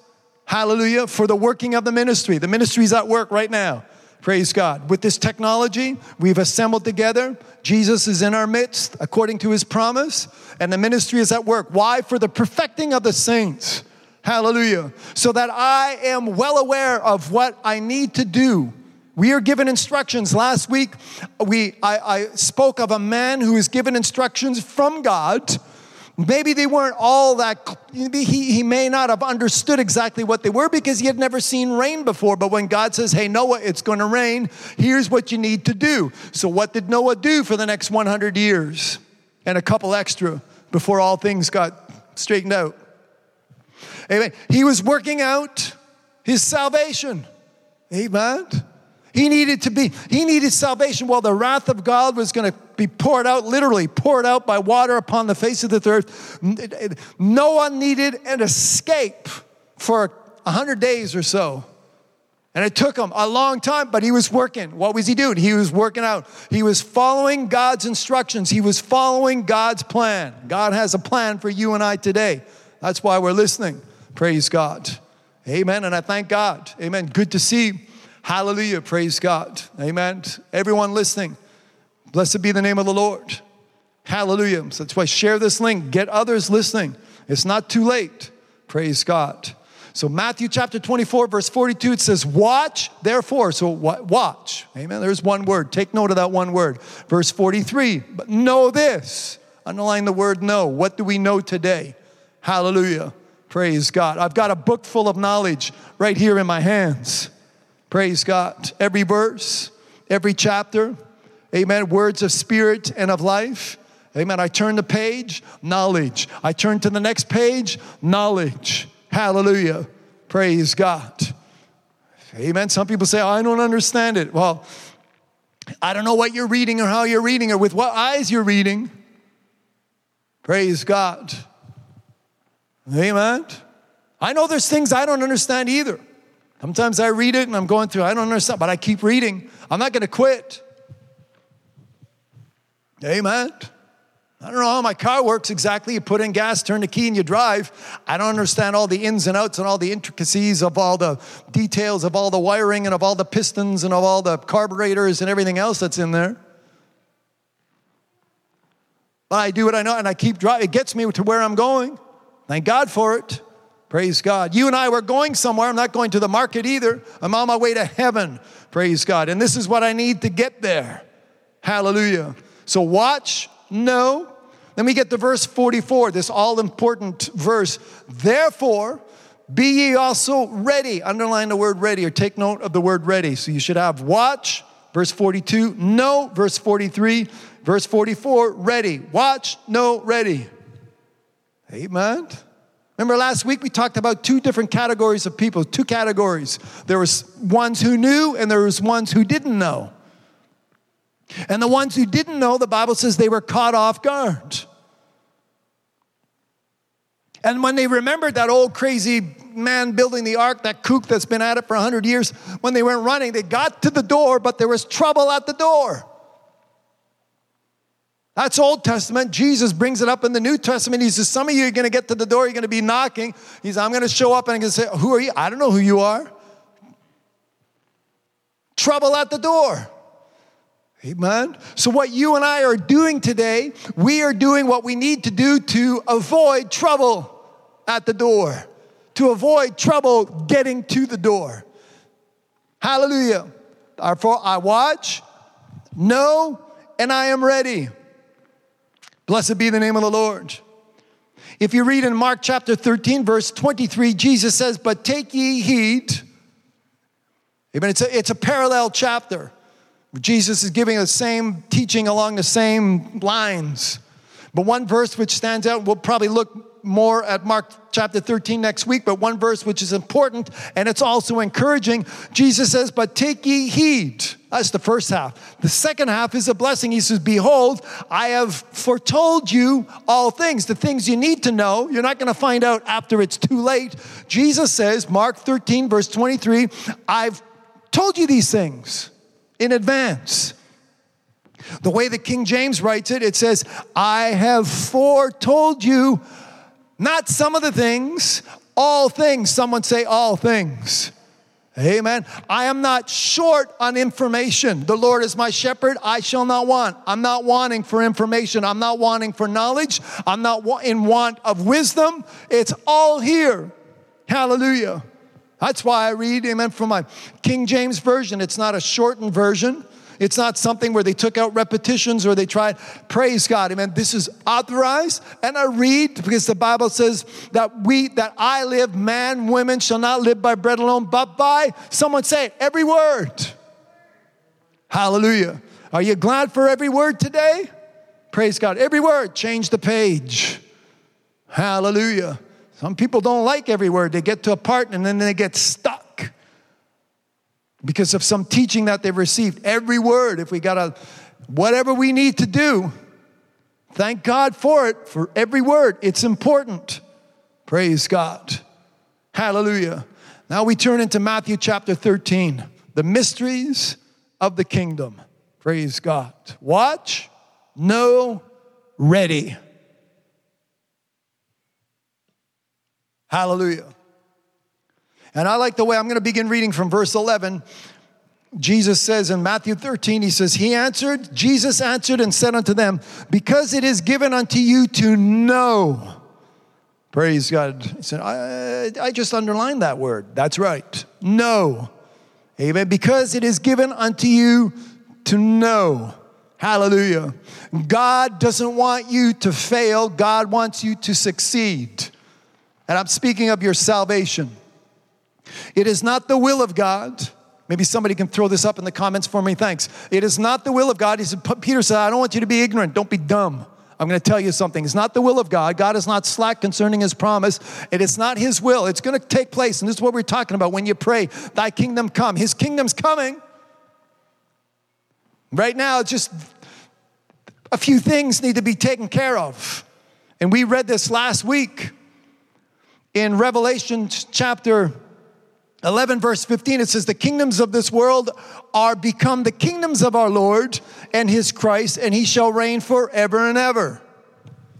Speaker 2: Hallelujah. For the working of the ministry. The ministry is at work right now. Praise God. With this technology, we've assembled together. Jesus is in our midst according to his promise, and the ministry is at work. Why? For the perfecting of the saints. Hallelujah. So that I am well aware of what I need to do. We are given instructions. Last week, we, I, I spoke of a man who is given instructions from God Maybe they weren't all that, he, he may not have understood exactly what they were because he had never seen rain before. But when God says, hey, Noah, it's going to rain, here's what you need to do. So, what did Noah do for the next 100 years and a couple extra before all things got straightened out? Amen. He was working out his salvation. Amen. He needed to be, he needed salvation while the wrath of God was going to be poured out, literally poured out by water upon the face of the earth. No one needed an escape for a hundred days or so. And it took him a long time, but he was working. What was he doing? He was working out. He was following God's instructions. He was following God's plan. God has a plan for you and I today. That's why we're listening. Praise God. Amen. And I thank God. Amen. Good to see Hallelujah. Praise God. Amen. Everyone listening, blessed be the name of the Lord. Hallelujah. So that's why share this link. Get others listening. It's not too late. Praise God. So Matthew chapter 24, verse 42, it says, Watch, therefore. So watch. Amen. There's one word. Take note of that one word. Verse 43, but know this. Underline the word know. What do we know today? Hallelujah. Praise God. I've got a book full of knowledge right here in my hands. Praise God. Every verse, every chapter, amen. Words of spirit and of life. Amen. I turn the page, knowledge. I turn to the next page, knowledge. Hallelujah. Praise God. Amen. Some people say, I don't understand it. Well, I don't know what you're reading or how you're reading or with what eyes you're reading. Praise God. Amen. I know there's things I don't understand either. Sometimes I read it and I'm going through, I don't understand, but I keep reading. I'm not going to quit. Amen. I don't know how my car works exactly. You put in gas, turn the key, and you drive. I don't understand all the ins and outs and all the intricacies of all the details of all the wiring and of all the pistons and of all the carburetors and everything else that's in there. But I do what I know and I keep driving. It gets me to where I'm going. Thank God for it. Praise God. You and I were going somewhere. I'm not going to the market either. I'm on my way to heaven. Praise God. And this is what I need to get there. Hallelujah. So watch, know. Then we get to verse 44, this all important verse. Therefore, be ye also ready. Underline the word ready or take note of the word ready. So you should have watch, verse 42, no, verse 43, verse 44, ready. Watch, no, ready. Amen. Remember last week we talked about two different categories of people, two categories. There was ones who knew and there was ones who didn't know. And the ones who didn't know, the Bible says they were caught off guard. And when they remembered that old crazy man building the ark, that kook that's been at it for 100 years, when they went running, they got to the door, but there was trouble at the door. That's Old Testament. Jesus brings it up in the New Testament. He says, Some of you are going to get to the door, you're going to be knocking. He says, I'm going to show up and I'm going to say, Who are you? I don't know who you are. Trouble at the door. Amen. So, what you and I are doing today, we are doing what we need to do to avoid trouble at the door, to avoid trouble getting to the door. Hallelujah. Therefore, I watch, know, and I am ready. Blessed be the name of the Lord. If you read in Mark chapter 13, verse 23, Jesus says, But take ye heed. Amen. It's a, it's a parallel chapter. Jesus is giving the same teaching along the same lines. But one verse which stands out, we'll probably look more at Mark chapter 13 next week, but one verse which is important and it's also encouraging. Jesus says, But take ye heed. That's the first half. The second half is a blessing. He says, Behold, I have foretold you all things, the things you need to know. You're not going to find out after it's too late. Jesus says, Mark 13, verse 23, I've told you these things in advance. The way that King James writes it, it says, I have foretold you not some of the things, all things. Someone say, all things. Amen. I am not short on information. The Lord is my shepherd. I shall not want. I'm not wanting for information. I'm not wanting for knowledge. I'm not in want of wisdom. It's all here. Hallelujah. That's why I read, amen, from my King James Version. It's not a shortened version. It's not something where they took out repetitions or they tried. Praise God. Amen. This is authorized. And I read because the Bible says that we, that I live, man, women shall not live by bread alone, but by, someone say, every word. Hallelujah. Are you glad for every word today? Praise God. Every word, change the page. Hallelujah. Some people don't like every word. They get to a part and then they get stuck because of some teaching that they've received. Every word, if we got to, whatever we need to do, thank God for it, for every word. It's important. Praise God. Hallelujah. Now we turn into Matthew chapter 13, the mysteries of the kingdom. Praise God. Watch, know, ready. Hallelujah. And I like the way I'm going to begin reading from verse 11. Jesus says in Matthew 13, he says, He answered, Jesus answered and said unto them, Because it is given unto you to know. Praise God. He said, I, I just underlined that word. That's right. Know. Amen. Because it is given unto you to know. Hallelujah. God doesn't want you to fail, God wants you to succeed. And I'm speaking of your salvation. It is not the will of God. Maybe somebody can throw this up in the comments for me. Thanks. It is not the will of God. He said, Peter said, I don't want you to be ignorant. Don't be dumb. I'm going to tell you something. It's not the will of God. God is not slack concerning his promise. It is not his will. It's going to take place. And this is what we're talking about when you pray, Thy kingdom come. His kingdom's coming. Right now, just a few things need to be taken care of. And we read this last week in Revelation chapter 11 verse 15 it says the kingdoms of this world are become the kingdoms of our lord and his christ and he shall reign forever and ever.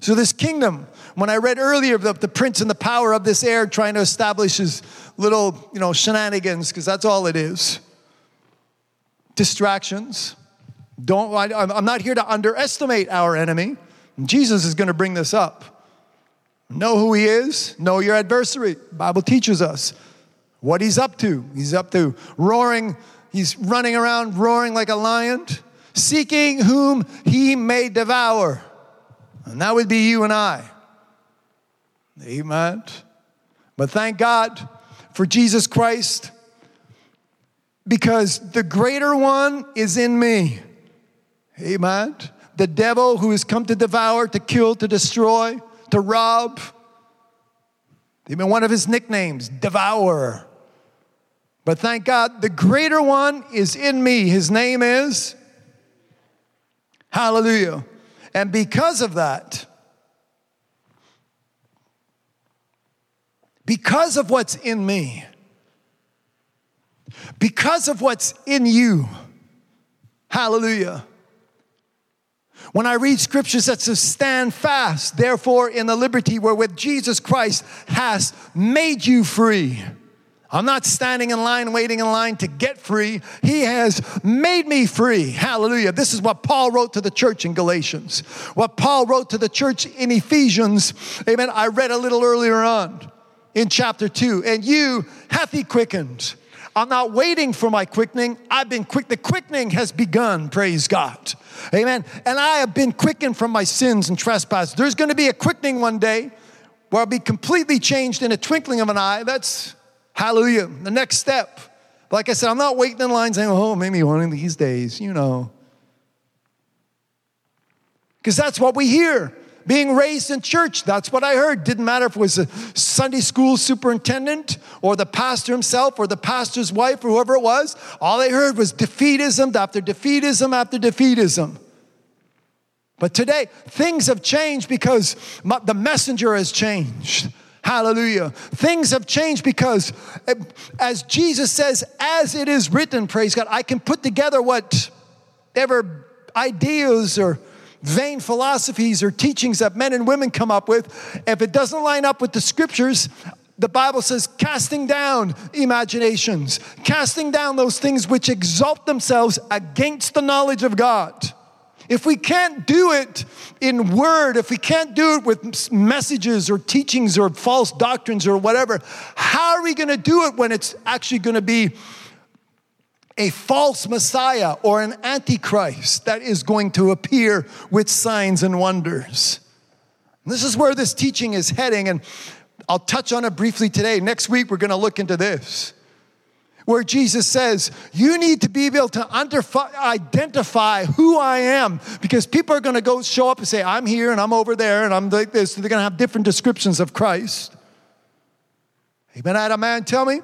Speaker 2: So this kingdom when i read earlier the, the prince and the power of this air trying to establish his little you know shenanigans because that's all it is. Distractions. Don't I, i'm not here to underestimate our enemy. Jesus is going to bring this up. Know who he is, know your adversary. Bible teaches us what he's up to. He's up to roaring, he's running around roaring like a lion, seeking whom he may devour. And that would be you and I. Amen. But thank God for Jesus Christ because the greater one is in me. Amen. The devil who has come to devour, to kill, to destroy, to rob. Even one of his nicknames, Devourer. But thank God, the greater one is in me. His name is Hallelujah. And because of that, because of what's in me, because of what's in you, hallelujah. When I read scriptures that says, Stand fast, therefore, in the liberty wherewith Jesus Christ has made you free. I'm not standing in line, waiting in line to get free. He has made me free. Hallelujah. This is what Paul wrote to the church in Galatians. What Paul wrote to the church in Ephesians. Amen. I read a little earlier on in chapter 2. And you hath he quickened. I'm not waiting for my quickening. I've been quick. The quickening has begun. Praise God. Amen. And I have been quickened from my sins and trespasses. There's going to be a quickening one day where I'll be completely changed in a twinkling of an eye. That's Hallelujah. The next step. Like I said, I'm not waiting in line saying, oh, maybe one of these days, you know. Because that's what we hear. Being raised in church, that's what I heard. Didn't matter if it was a Sunday school superintendent or the pastor himself or the pastor's wife or whoever it was. All they heard was defeatism after defeatism after defeatism. But today, things have changed because the messenger has changed. Hallelujah. Things have changed because, as Jesus says, as it is written, praise God, I can put together whatever ideas or vain philosophies or teachings that men and women come up with. If it doesn't line up with the scriptures, the Bible says, casting down imaginations, casting down those things which exalt themselves against the knowledge of God. If we can't do it in word, if we can't do it with messages or teachings or false doctrines or whatever, how are we going to do it when it's actually going to be a false Messiah or an antichrist that is going to appear with signs and wonders? This is where this teaching is heading, and I'll touch on it briefly today. Next week, we're going to look into this where Jesus says, You need to be able to identify who I am because people are going to go show up and say, I'm here and I'm over there and I'm like this. They're going to have different descriptions of Christ. Amen. I had a man tell me,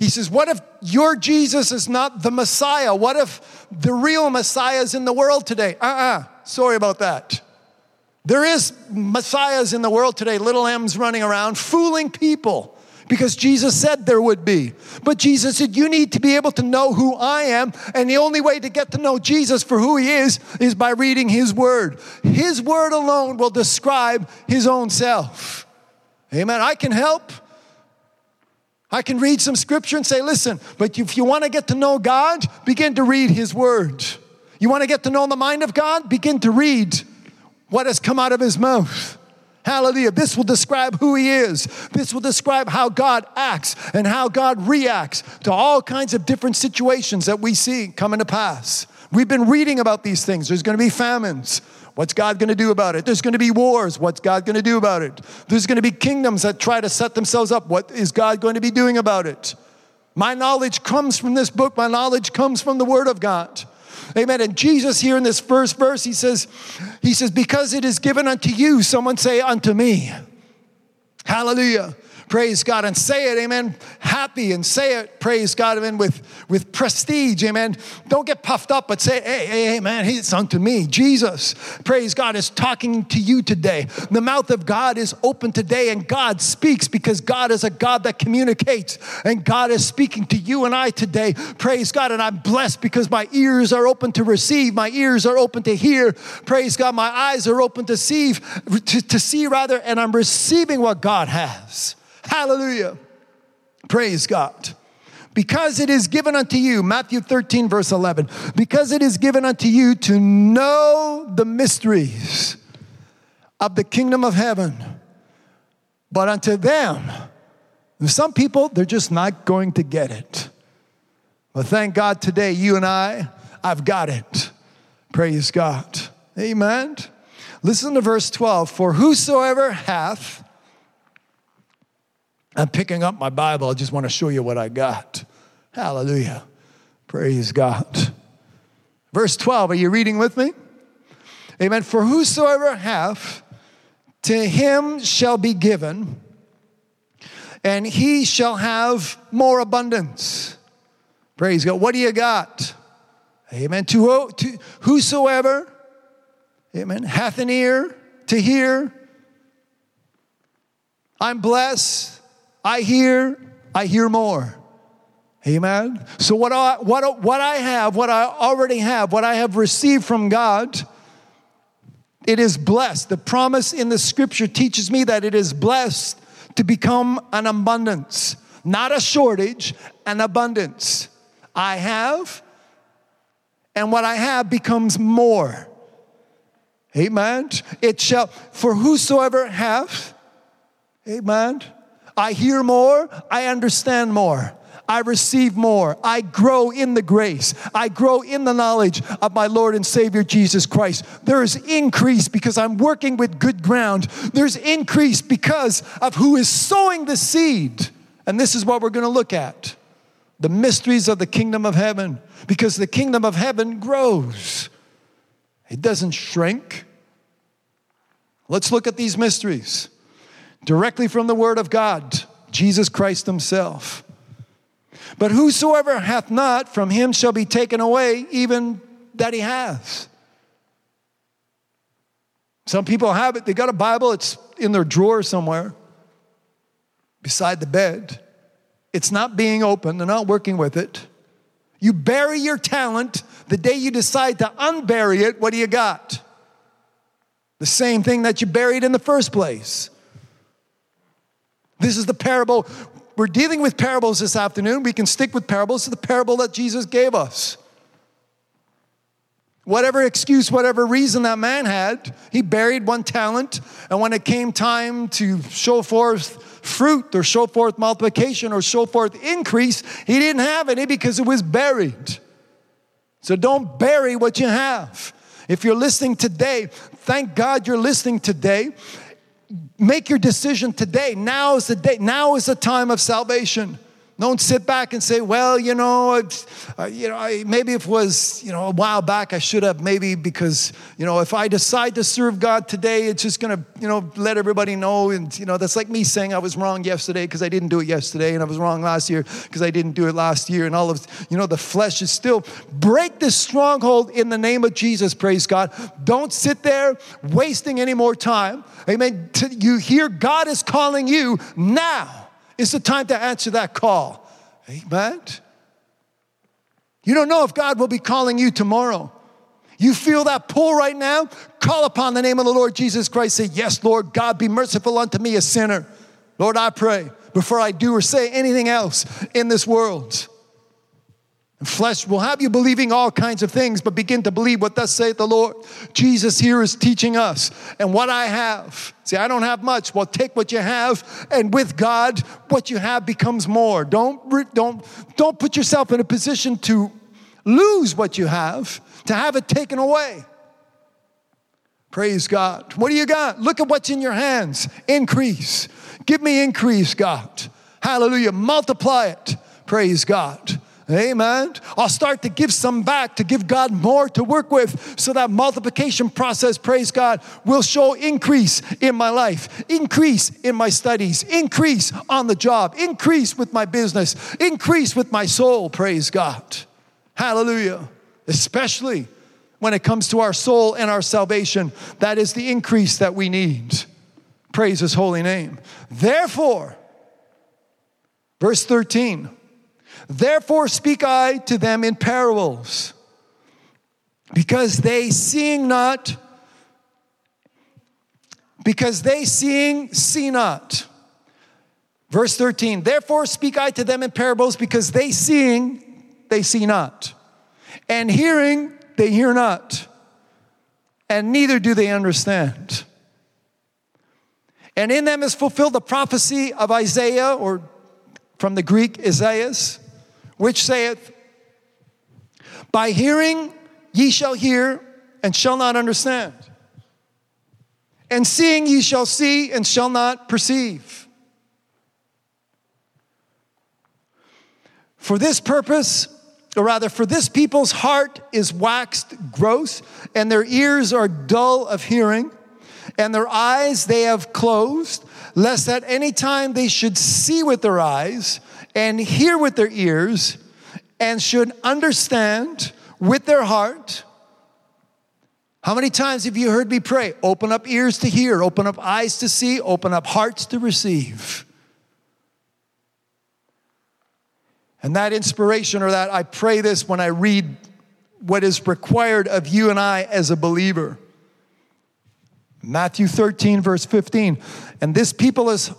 Speaker 2: he says, What if your Jesus is not the Messiah? What if the real Messiah is in the world today? Uh uh-uh. uh Sorry about that. There is messiahs in the world today, little m's running around, fooling people because Jesus said there would be. But Jesus said, You need to be able to know who I am. And the only way to get to know Jesus for who he is is by reading his word. His word alone will describe his own self. Amen. I can help. I can read some scripture and say, Listen, but if you want to get to know God, begin to read his word. You want to get to know the mind of God? Begin to read what has come out of his mouth. Hallelujah. This will describe who He is. This will describe how God acts and how God reacts to all kinds of different situations that we see coming to pass. We've been reading about these things. There's going to be famines. What's God going to do about it? There's going to be wars. What's God going to do about it? There's going to be kingdoms that try to set themselves up. What is God going to be doing about it? My knowledge comes from this book, my knowledge comes from the Word of God. Amen. And Jesus here in this first verse, he says, he says, because it is given unto you, someone say unto me. Hallelujah. Praise God and say it, amen. Happy and say it, praise God, amen, with, with prestige, amen. Don't get puffed up, but say, hey, hey, hey, man, it's unto me. Jesus, praise God, is talking to you today. The mouth of God is open today, and God speaks because God is a God that communicates, and God is speaking to you and I today. Praise God, and I'm blessed because my ears are open to receive, my ears are open to hear. Praise God, my eyes are open to see, to, to see rather, and I'm receiving what God has. Hallelujah. Praise God. Because it is given unto you, Matthew 13, verse 11, because it is given unto you to know the mysteries of the kingdom of heaven, But unto them, some people, they're just not going to get it. But thank God today, you and I, I've got it. Praise God. Amen. Listen to verse 12. For whosoever hath, I'm picking up my Bible. I just want to show you what I got. Hallelujah. Praise God. Verse 12, are you reading with me? Amen. For whosoever hath, to him shall be given, and he shall have more abundance. Praise God. What do you got? Amen. To, to whosoever, amen, hath an ear to hear. I'm blessed. I hear. I hear more. Amen. So what I, what, what I have, what I already have, what I have received from God, it is blessed. The promise in the scripture teaches me that it is blessed to become an abundance, not a shortage, an abundance. I have, and what I have becomes more. Amen. It shall, for whosoever hath, amen. I hear more, I understand more. I receive more. I grow in the grace. I grow in the knowledge of my Lord and Savior Jesus Christ. There is increase because I'm working with good ground. There's increase because of who is sowing the seed. And this is what we're going to look at the mysteries of the kingdom of heaven because the kingdom of heaven grows, it doesn't shrink. Let's look at these mysteries directly from the Word of God, Jesus Christ Himself. But whosoever hath not, from him shall be taken away, even that he has. Some people have it, they got a Bible, it's in their drawer somewhere beside the bed. It's not being open, they're not working with it. You bury your talent, the day you decide to unbury it, what do you got? The same thing that you buried in the first place. This is the parable we're dealing with parables this afternoon. We can stick with parables to the parable that Jesus gave us. Whatever excuse, whatever reason that man had, he buried one talent, and when it came time to show forth fruit or show forth multiplication or show forth increase, he didn't have any because it was buried. So don't bury what you have. If you're listening today, thank God you're listening today make your decision today. Now is the day. Now is the time of salvation. Don't sit back and say, well, you know, uh, you know, I, maybe if it was, you know, a while back, I should have maybe because, you know, if I decide to serve God today, it's just going to, you know, let everybody know. And, you know, that's like me saying I was wrong yesterday because I didn't do it yesterday and I was wrong last year because I didn't do it last year. And all of, you know, the flesh is still, break this stronghold in the name of Jesus, praise God. Don't sit there wasting any more time. Amen. You hear God is calling you now it's the time to answer that call. Amen. You don't know if God will be calling you tomorrow. You feel that pull right now? Call upon the name of the Lord Jesus Christ. Say, Yes, Lord God, be merciful unto me, a sinner. Lord, I pray before I do or say anything else in this world. And flesh will have you believing all kinds of things, but begin to believe what thus saith the Lord. Jesus here is teaching us. And what I have, see, I don't have much. Well, take what you have, and with God, what you have becomes more. Don't, don't, don't put yourself in a position to lose what you have, to have it taken away. Praise God. What do you got? Look at what's in your hands. Increase. Give me increase, God. Hallelujah. Multiply it. Praise God. Amen. I'll start to give some back to give God more to work with so that multiplication process, praise God, will show increase in my life, increase in my studies, increase on the job, increase with my business, increase with my soul, praise God. Hallelujah. Especially when it comes to our soul and our salvation, that is the increase that we need. Praise his holy name. Therefore, verse 13, Therefore speak I to them in parables, because they seeing not, because they seeing see not. Verse 13, therefore speak I to them in parables, because they seeing, they see not, and hearing, they hear not, and neither do they understand. And in them is fulfilled the prophecy of Isaiah, or from the Greek, Isaiah, which saith, By hearing ye shall hear and shall not understand, and seeing ye shall see and shall not perceive. For this purpose, or rather, for this people's heart is waxed gross, and their ears are dull of hearing, and their eyes they have closed, lest at any time they should see with their eyes, and hear with their ears, and should understand with their heart. How many times have you heard me pray? Open up ears to hear, open up eyes to see, open up hearts to receive. And that inspiration, or that I pray this when I read what is required of you and I as a believer. Matthew 13, verse 15. And this people is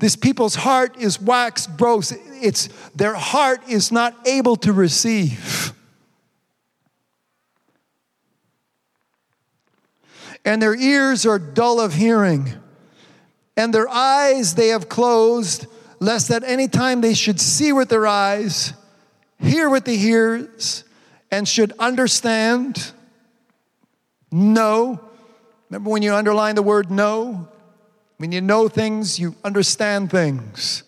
Speaker 2: this people's heart is waxed gross. It's their heart is not able to receive. And their ears are dull of hearing. And their eyes they have closed lest at any time they should see with their eyes, hear with the ears, and should understand, know. Remember when you underline the word know? When you know things, you understand things.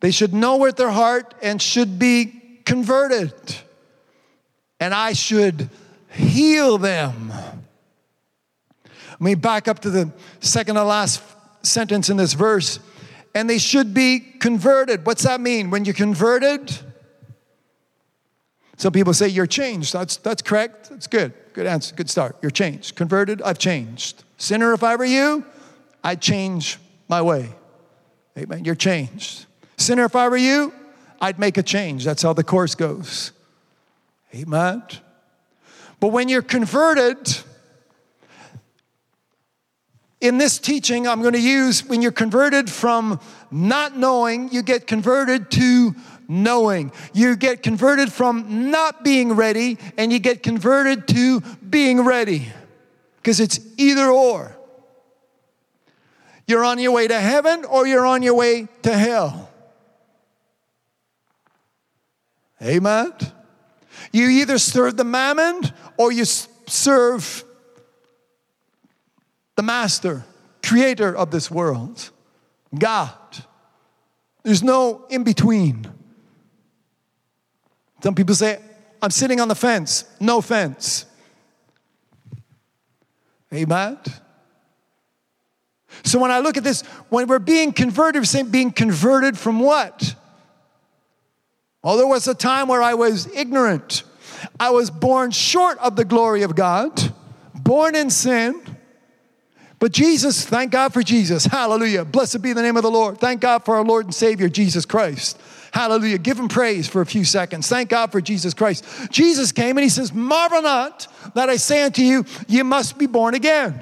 Speaker 2: They should know with their heart and should be converted. And I should heal them. Let me back up to the second to last sentence in this verse. And they should be converted. What's that mean? When you're converted, some people say you're changed. That's, that's correct. That's good. Good answer. Good start. You're changed. Converted, I've changed. Sinner, if I were you, I'd change my way. Amen. You're changed. Sinner, if I were you, I'd make a change. That's how the course goes. Amen. But when you're converted, in this teaching, I'm going to use when you're converted from not knowing, you get converted to knowing. You get converted from not being ready and you get converted to being ready because it's either or. You're on your way to heaven or you're on your way to hell. Amen. You either serve the mammon or you serve the master, creator of this world, God. There's no in between. Some people say, I'm sitting on the fence. No fence. Amen. So when I look at this, when we're being converted, we're saying being converted from what? Well, there was a time where I was ignorant. I was born short of the glory of God, born in sin, but Jesus, thank God for Jesus. Hallelujah. Blessed be the name of the Lord. Thank God for our Lord and Savior, Jesus Christ. Hallelujah. Give him praise for a few seconds. Thank God for Jesus Christ. Jesus came and he says, Marvel not that I say unto you, you must be born again.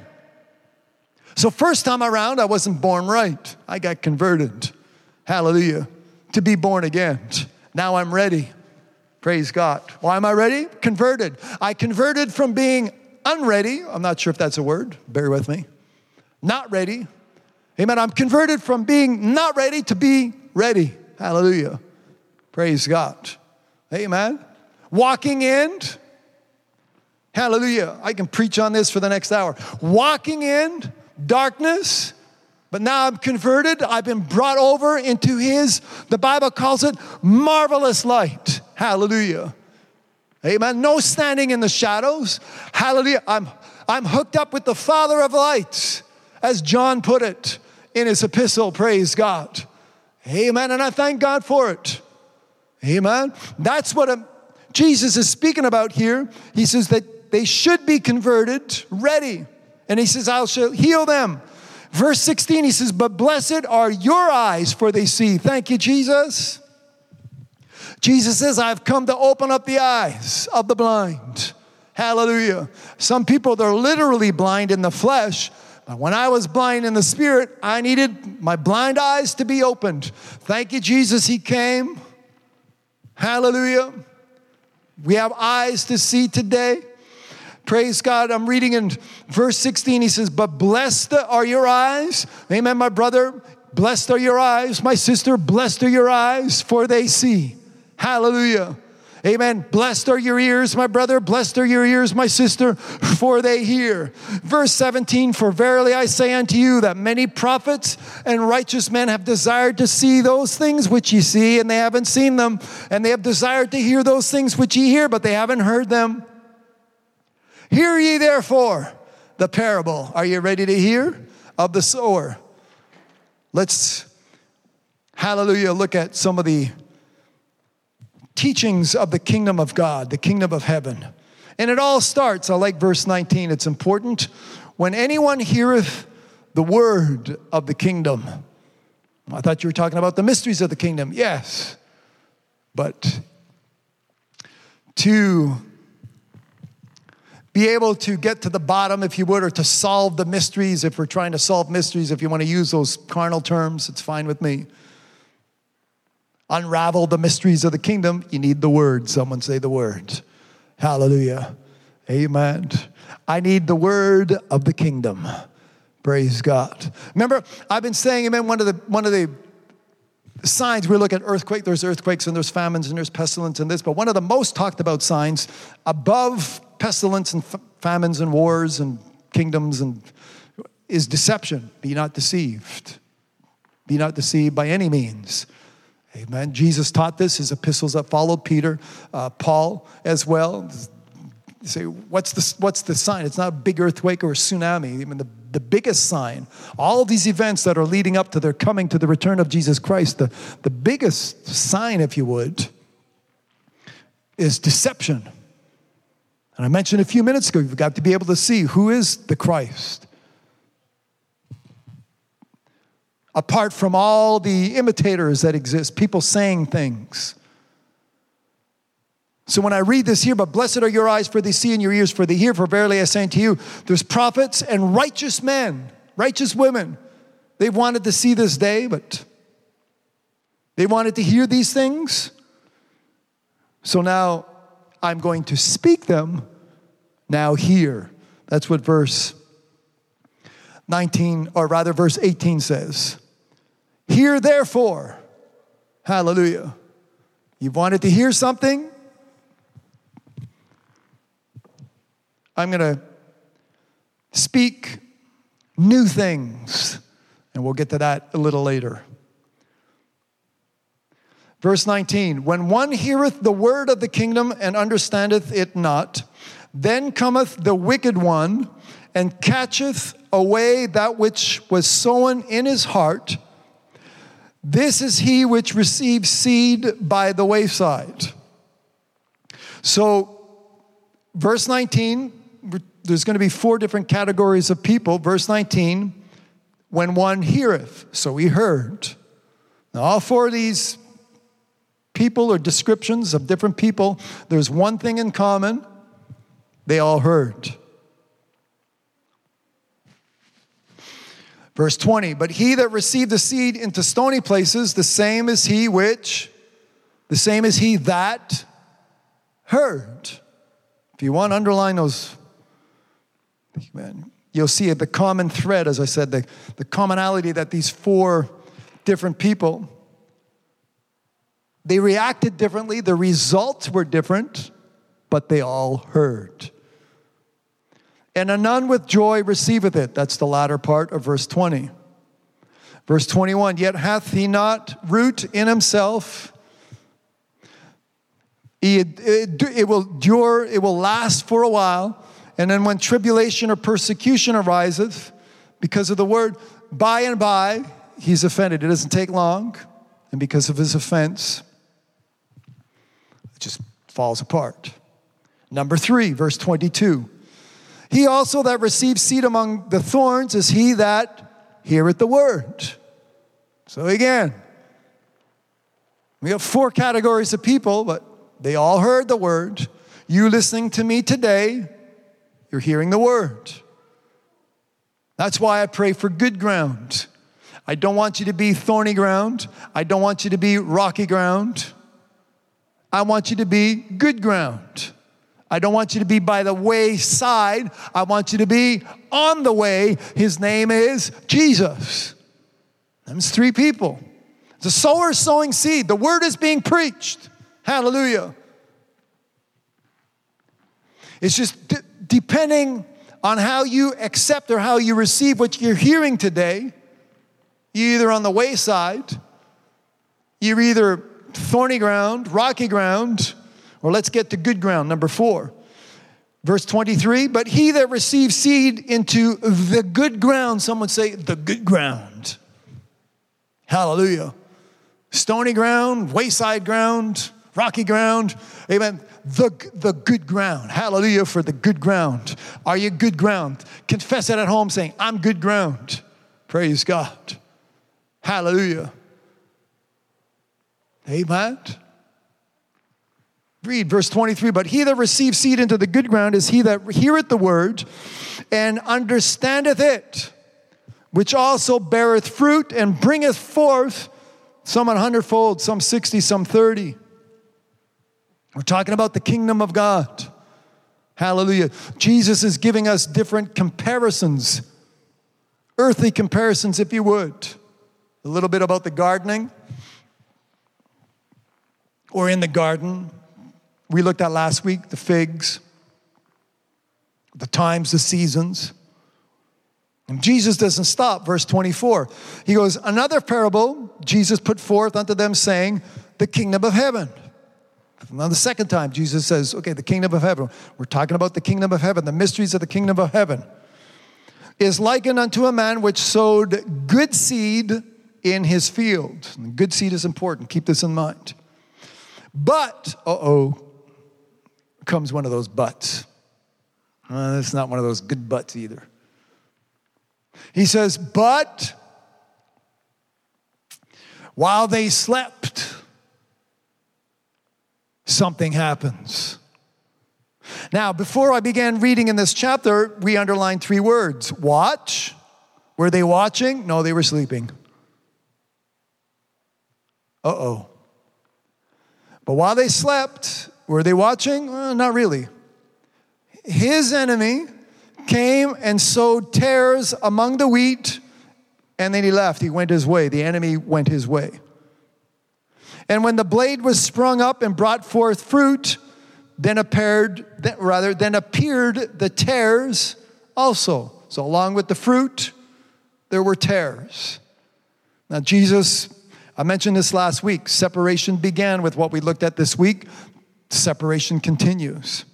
Speaker 2: So, first time around, I wasn't born right. I got converted. Hallelujah. To be born again. Now I'm ready. Praise God. Why am I ready? Converted. I converted from being unready. I'm not sure if that's a word. Bear with me not ready. Amen. I'm converted from being not ready to be ready. Hallelujah. Praise God. Amen. Walking in. Hallelujah. I can preach on this for the next hour. Walking in darkness, but now I'm converted. I've been brought over into His, the Bible calls it marvelous light. Hallelujah. Amen. No standing in the shadows. Hallelujah. I'm, I'm hooked up with the Father of lights as John put it in his epistle. Praise God. Amen. And I thank God for it. Amen. That's what um, Jesus is speaking about here. He says that they should be converted, ready. And he says, I shall heal them. Verse 16, he says, But blessed are your eyes, for they see. Thank you, Jesus. Jesus says, I've come to open up the eyes of the blind. Hallelujah. Some people, they're literally blind in the flesh, when I was blind in the spirit, I needed my blind eyes to be opened. Thank you, Jesus, He came. Hallelujah. We have eyes to see today. Praise God. I'm reading in verse 16. He says, But blessed are your eyes. Amen, my brother. Blessed are your eyes. My sister, blessed are your eyes, for they see. Hallelujah. Amen. Blessed are your ears, my brother. Blessed are your ears, my sister, for they hear. Verse 17 For verily I say unto you that many prophets and righteous men have desired to see those things which ye see, and they haven't seen them. And they have desired to hear those things which ye hear, but they haven't heard them. Hear ye therefore the parable. Are you ready to hear? Of the sower. Let's, hallelujah, look at some of the teachings of the kingdom of God, the kingdom of heaven. And it all starts, I like verse 19, it's important. When anyone heareth the word of the kingdom, I thought you were talking about the mysteries of the kingdom. Yes. But to be able to get to the bottom, if you would, or to solve the mysteries, if we're trying to solve mysteries, if you want to use those carnal terms, it's fine with me unravel the mysteries of the kingdom, you need the word. Someone say the word. Hallelujah. Amen. I need the word of the kingdom. Praise God. Remember, I've been saying, amen, one of the one of the signs we look at earthquake, there's earthquakes and there's famines and there's pestilence and this, but one of the most talked about signs above pestilence and f- famines and wars and kingdoms and is deception. Be not deceived. Be not deceived by any means. Amen. Jesus taught this, his epistles that followed Peter, uh, Paul as well. You say, what's the, what's the sign? It's not a big earthquake or a tsunami. I mean, the, the biggest sign, all these events that are leading up to their coming to the return of Jesus Christ, the, the biggest sign, if you would, is deception. And I mentioned a few minutes ago, you've got to be able to see who is the Christ. Apart from all the imitators that exist, people saying things. So when I read this here, but blessed are your eyes for they see and your ears for they hear, for verily I say unto you, there's prophets and righteous men, righteous women. They've wanted to see this day, but they wanted to hear these things. So now I'm going to speak them now here. That's what verse 19, or rather, verse 18 says. Hear therefore. Hallelujah. You wanted to hear something? I'm going to speak new things, and we'll get to that a little later. Verse 19 When one heareth the word of the kingdom and understandeth it not, then cometh the wicked one and catcheth away that which was sown in his heart. This is he which receives seed by the wayside. So, verse 19, there's going to be four different categories of people. Verse 19, when one heareth. So he heard. Now, all four of these people or descriptions of different people, there's one thing in common they all heard. Verse 20, but he that received the seed into stony places, the same is he which, the same is he that heard. If you want underline those, you'll see the common thread, as I said, the, the commonality that these four different people, they reacted differently, the results were different, but they all heard. And a none with joy receiveth it. That's the latter part of verse 20. Verse 21 Yet hath he not root in himself. It, it, it will endure, it will last for a while. And then when tribulation or persecution ariseth because of the word, by and by he's offended. It doesn't take long. And because of his offense, it just falls apart. Number three, verse 22. He also that receives seed among the thorns is he that heareth the word. So again, we have four categories of people, but they all heard the word. You listening to me today, you're hearing the word. That's why I pray for good ground. I don't want you to be thorny ground. I don't want you to be rocky ground. I want you to be good ground. I don't want you to be by the wayside. I want you to be on the way. His name is Jesus. There's three people. The sower sowing seed. The word is being preached. Hallelujah. It's just d- depending on how you accept or how you receive what you're hearing today. You're either on the wayside, you're either thorny ground, rocky ground, or let's get to good ground, number four. Verse 23, but he that receives seed into the good ground, someone say, the good ground. Hallelujah. Stony ground, wayside ground, rocky ground. Amen. The, the good ground. Hallelujah for the good ground. Are you good ground? Confess it at home saying, I'm good ground. Praise God. Hallelujah. Amen. Read verse 23 But he that receives seed into the good ground is he that heareth the word and understandeth it, which also beareth fruit and bringeth forth some an hundredfold, some 60, some 30. We're talking about the kingdom of God. Hallelujah. Jesus is giving us different comparisons, earthly comparisons, if you would. A little bit about the gardening or in the garden. We looked at last week the figs, the times, the seasons. And Jesus doesn't stop, verse 24. He goes, Another parable Jesus put forth unto them, saying, The kingdom of heaven. Now, the second time, Jesus says, Okay, the kingdom of heaven. We're talking about the kingdom of heaven, the mysteries of the kingdom of heaven. Is likened unto a man which sowed good seed in his field. And good seed is important, keep this in mind. But, uh oh, comes one of those buts. Uh, it's not one of those good buts either. He says, But while they slept, something happens. Now, before I began reading in this chapter, we underlined three words watch. Were they watching? No, they were sleeping. Uh oh. But while they slept, were they watching? Uh, not really. His enemy came and sowed tares among the wheat, and then he left. He went his way. The enemy went his way. And when the blade was sprung up and brought forth fruit, then appeared, rather, then appeared the tares also. So along with the fruit, there were tares. Now Jesus, I mentioned this last week. Separation began with what we looked at this week. Separation continues.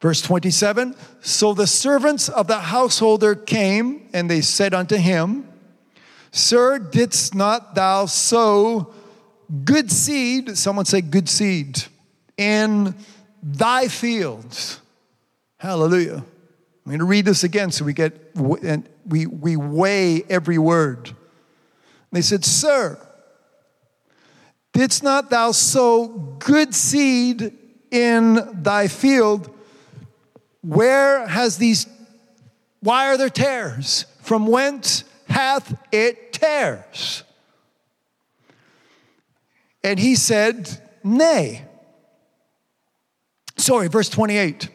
Speaker 2: Verse 27 So the servants of the householder came, and they said unto him, Sir, didst not thou sow good seed? Someone say, good seed in thy fields. Hallelujah. I'm going to read this again so we get and we, we weigh every word. They said, Sir, didst not thou sow good seed in thy field? Where has these, why are there tares? From whence hath it tares? And he said, Nay. Sorry, verse 28.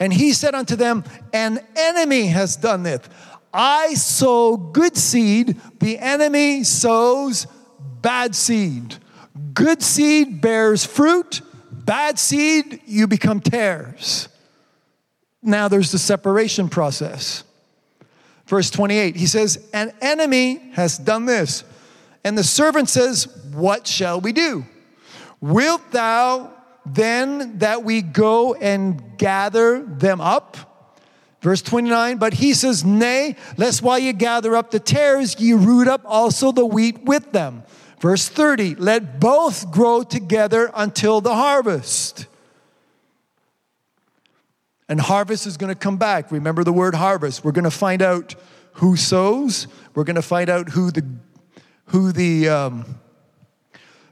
Speaker 2: And he said unto them, An enemy has done this. I sow good seed, the enemy sows bad seed. Good seed bears fruit, bad seed, you become tares. Now there's the separation process. Verse 28, he says, An enemy has done this. And the servant says, What shall we do? Wilt thou then that we go and gather them up? Verse 29, but he says, Nay, lest while you gather up the tares, ye root up also the wheat with them. Verse 30, let both grow together until the harvest. And harvest is going to come back. Remember the word harvest. We're going to find out who sows. We're going to find out who the who the um,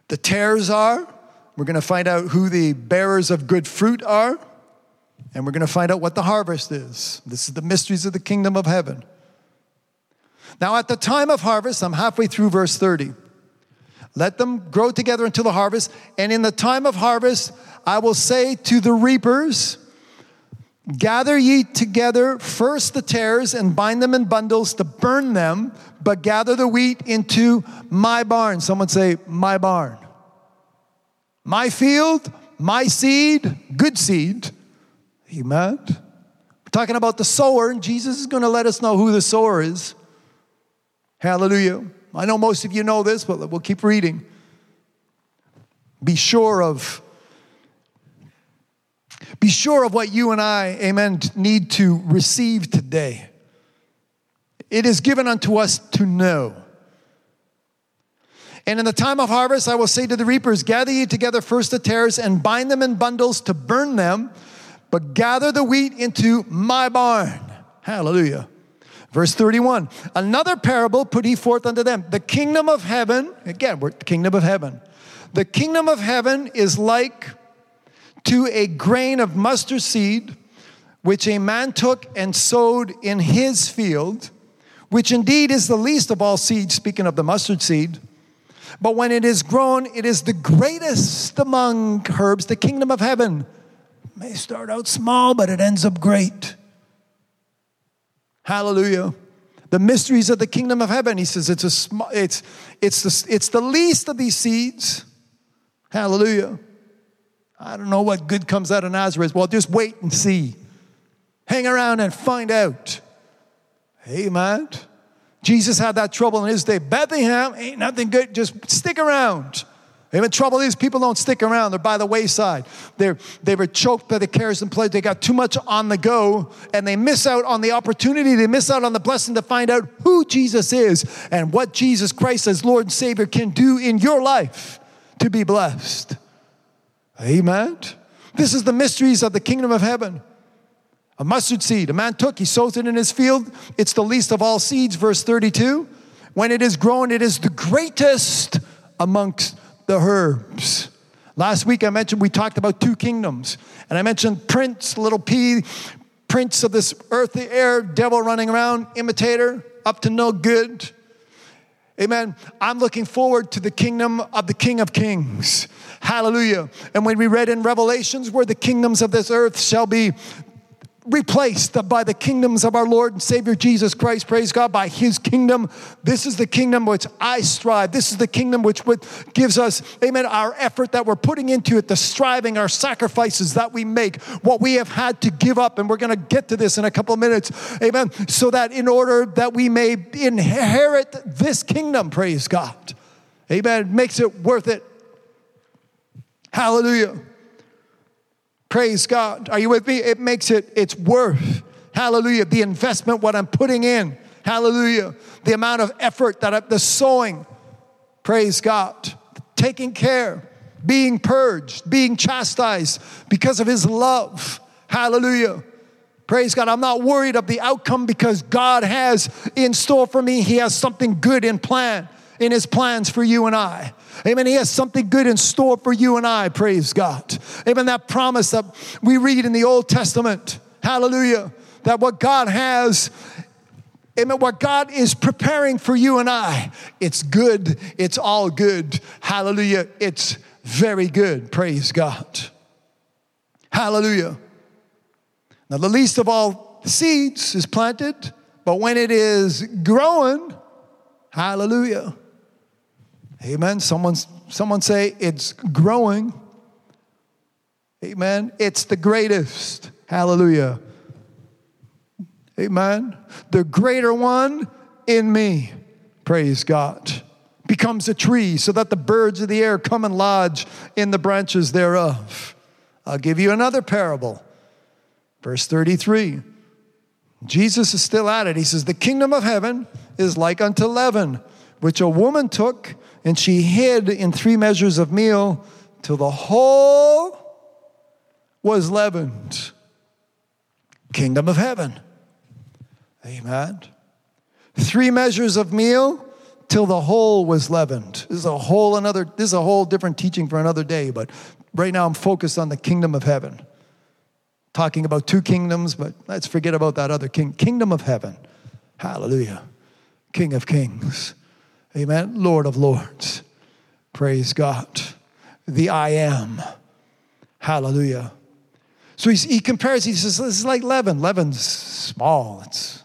Speaker 2: the tares are. We're going to find out who the bearers of good fruit are, and we're going to find out what the harvest is. This is the mysteries of the kingdom of heaven. Now, at the time of harvest, I'm halfway through verse 30. Let them grow together until the harvest. And in the time of harvest, I will say to the reapers, Gather ye together first the tares and bind them in bundles to burn them, but gather the wheat into my barn. Someone say, My barn. My field, my seed, good seed. Amen. We're talking about the sower, and Jesus is going to let us know who the sower is. Hallelujah. I know most of you know this, but we'll keep reading. Be sure of be sure of what you and I, amen, need to receive today. It is given unto us to know. And in the time of harvest, I will say to the reapers, Gather ye together first the tares and bind them in bundles to burn them, but gather the wheat into my barn. Hallelujah. Verse 31 Another parable put he forth unto them. The kingdom of heaven, again, we're the kingdom of heaven. The kingdom of heaven is like to a grain of mustard seed, which a man took and sowed in his field, which indeed is the least of all seeds, speaking of the mustard seed. But when it is grown, it is the greatest among herbs. The kingdom of heaven may start out small, but it ends up great. Hallelujah. The mysteries of the kingdom of heaven. He says it's a small, it's it's the, it's the least of these seeds. Hallelujah. I don't know what good comes out of Nazareth. Well, just wait and see. Hang around and find out. Amen. Jesus had that trouble in his day. Bethlehem ain't nothing good. Just stick around. Amen. Trouble is, people don't stick around. They're by the wayside. They're, they were choked by the cares and pleasures. They got too much on the go, and they miss out on the opportunity. They miss out on the blessing to find out who Jesus is and what Jesus Christ as Lord and Savior can do in your life to be blessed. Amen. This is the mysteries of the kingdom of heaven. A mustard seed, a man took, he sows it in his field. It's the least of all seeds, verse 32. When it is grown, it is the greatest amongst the herbs. Last week I mentioned we talked about two kingdoms, and I mentioned Prince, little p, prince of this earthly air, devil running around, imitator, up to no good. Amen. I'm looking forward to the kingdom of the King of Kings. Hallelujah. And when we read in Revelations where the kingdoms of this earth shall be replaced by the kingdoms of our Lord and Savior Jesus Christ. Praise God, by His kingdom. This is the kingdom which I strive. This is the kingdom which gives us, amen, our effort that we're putting into it, the striving, our sacrifices that we make, what we have had to give up. And we're going to get to this in a couple of minutes, amen, so that in order that we may inherit this kingdom, praise God, amen, makes it worth it. Hallelujah. Praise God. Are you with me? It makes it, it's worth, hallelujah, the investment, what I'm putting in. Hallelujah. The amount of effort that I, the sowing. Praise God. Taking care, being purged, being chastised because of his love. Hallelujah. Praise God. I'm not worried of the outcome because God has in store for me, He has something good in plan, in His plans for you and I. Amen. He has something good in store for you and I. Praise God. Amen. That promise that we read in the Old Testament. Hallelujah. That what God has Amen. What God is preparing for you and I, it's good. It's all good. Hallelujah. It's very good. Praise God. Hallelujah. Now, the least of all seeds is planted, but when it is growing, hallelujah. Amen. Someone, someone say it's growing. Amen. It's the greatest. Hallelujah. Amen. The greater one in me, praise God, becomes a tree so that the birds of the air come and lodge in the branches thereof. I'll give you another parable. Verse 33. Jesus is still at it. He says, The kingdom of heaven is like unto leaven, which a woman took and she hid in three measures of meal till the whole was leavened. Kingdom of heaven. Amen. Three measures of meal till the whole was leavened. This is a whole another, this is a whole different teaching for another day, but right now I'm focused on the kingdom of heaven. Talking about two kingdoms, but let's forget about that other king. Kingdom of heaven. Hallelujah. King of kings. Amen. Lord of Lords. Praise God. The I am. Hallelujah. So he, compares, he says, this is like leaven. Leaven's small. It's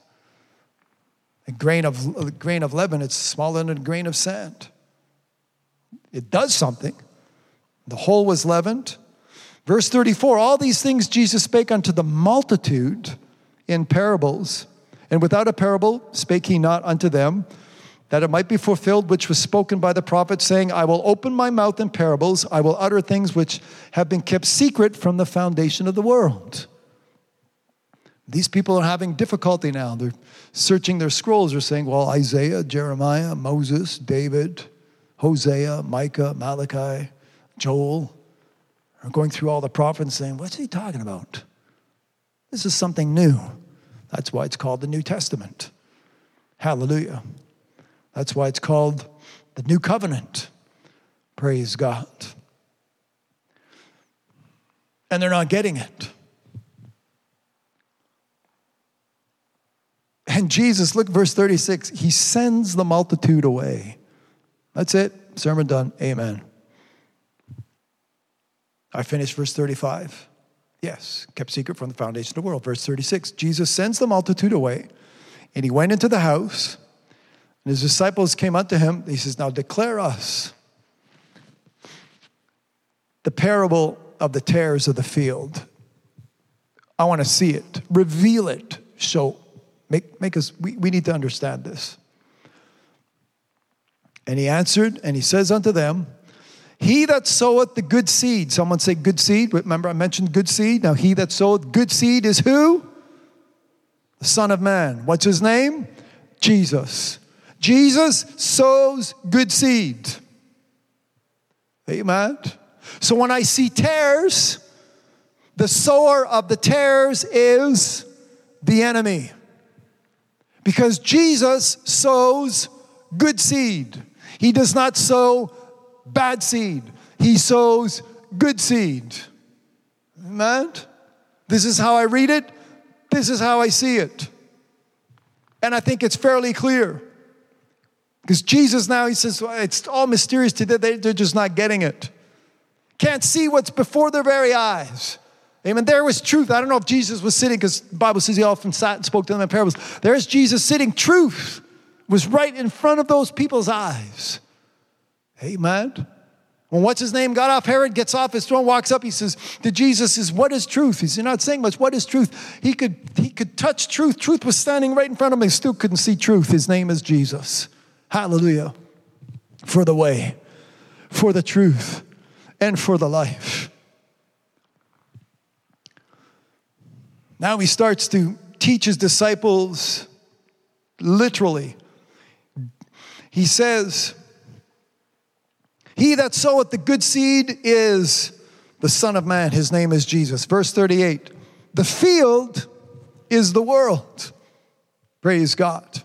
Speaker 2: a grain of, a grain of leaven, it's smaller than a grain of sand. It does something. The whole was leavened. Verse 34 All these things Jesus spake unto the multitude in parables, and without a parable spake he not unto them that it might be fulfilled which was spoken by the prophet, saying, I will open my mouth in parables, I will utter things which have been kept secret from the foundation of the world. These people are having difficulty now. They're searching their scrolls. They're saying, well, Isaiah, Jeremiah, Moses, David, Hosea, Micah, Malachi, Joel are going through all the prophets saying, what's he talking about? This is something new. That's why it's called the New Testament. Hallelujah. That's why it's called the New Covenant. Praise God. And they're not getting it. And Jesus, look, verse 36, he sends the multitude away. That's it. Sermon done. Amen. I finished verse 35. Yes, kept secret from the foundation of the world. Verse 36 Jesus sends the multitude away, and he went into the house. And his disciples came unto him. He says, Now declare us the parable of the tares of the field. I want to see it. Reveal it. Show. Make, make us, we, we need to understand this. And he answered, and he says unto them, He that soweth the good seed, someone say good seed. Remember, I mentioned good seed. Now, he that soweth good seed is who? The Son of Man. What's his name? Jesus. Jesus sows good seed. Amen. So when I see tares, the sower of the tares is the enemy. Because Jesus sows good seed. He does not sow bad seed, He sows good seed. Amen. This is how I read it, this is how I see it. And I think it's fairly clear. Because Jesus now, he says, well, it's all mysterious to them. They're just not getting it. Can't see what's before their very eyes. Amen. There was truth. I don't know if Jesus was sitting, because the Bible says he often sat and spoke to them in parables. There's Jesus sitting. Truth was right in front of those people's eyes. Amen. When what's his name got off Herod, gets off his throne, walks up, he says to Jesus, says, What is truth? He's not saying much. What is truth? He could he could touch truth. Truth was standing right in front of him. He still couldn't see truth. His name is Jesus. Hallelujah. For the way, for the truth, and for the life. Now he starts to teach his disciples literally. He says, He that soweth the good seed is the Son of Man. His name is Jesus. Verse 38 The field is the world. Praise God.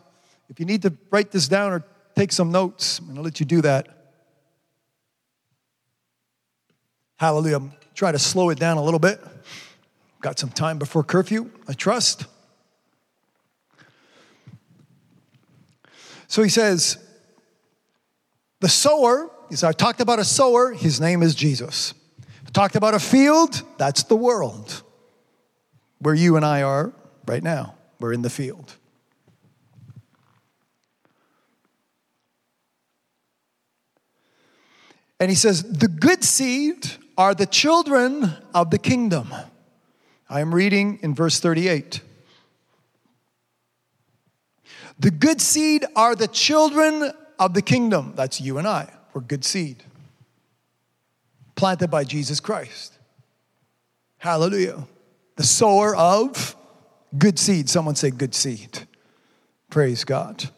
Speaker 2: If you need to write this down or take some notes. And to let you do that. Hallelujah. Try to slow it down a little bit. Got some time before curfew, I trust. So he says, the sower, is I talked about a sower, his name is Jesus. I talked about a field, that's the world. Where you and I are right now. We're in the field. And he says, The good seed are the children of the kingdom. I am reading in verse 38. The good seed are the children of the kingdom. That's you and I. We're good seed. Planted by Jesus Christ. Hallelujah. The sower of good seed. Someone say good seed. Praise God.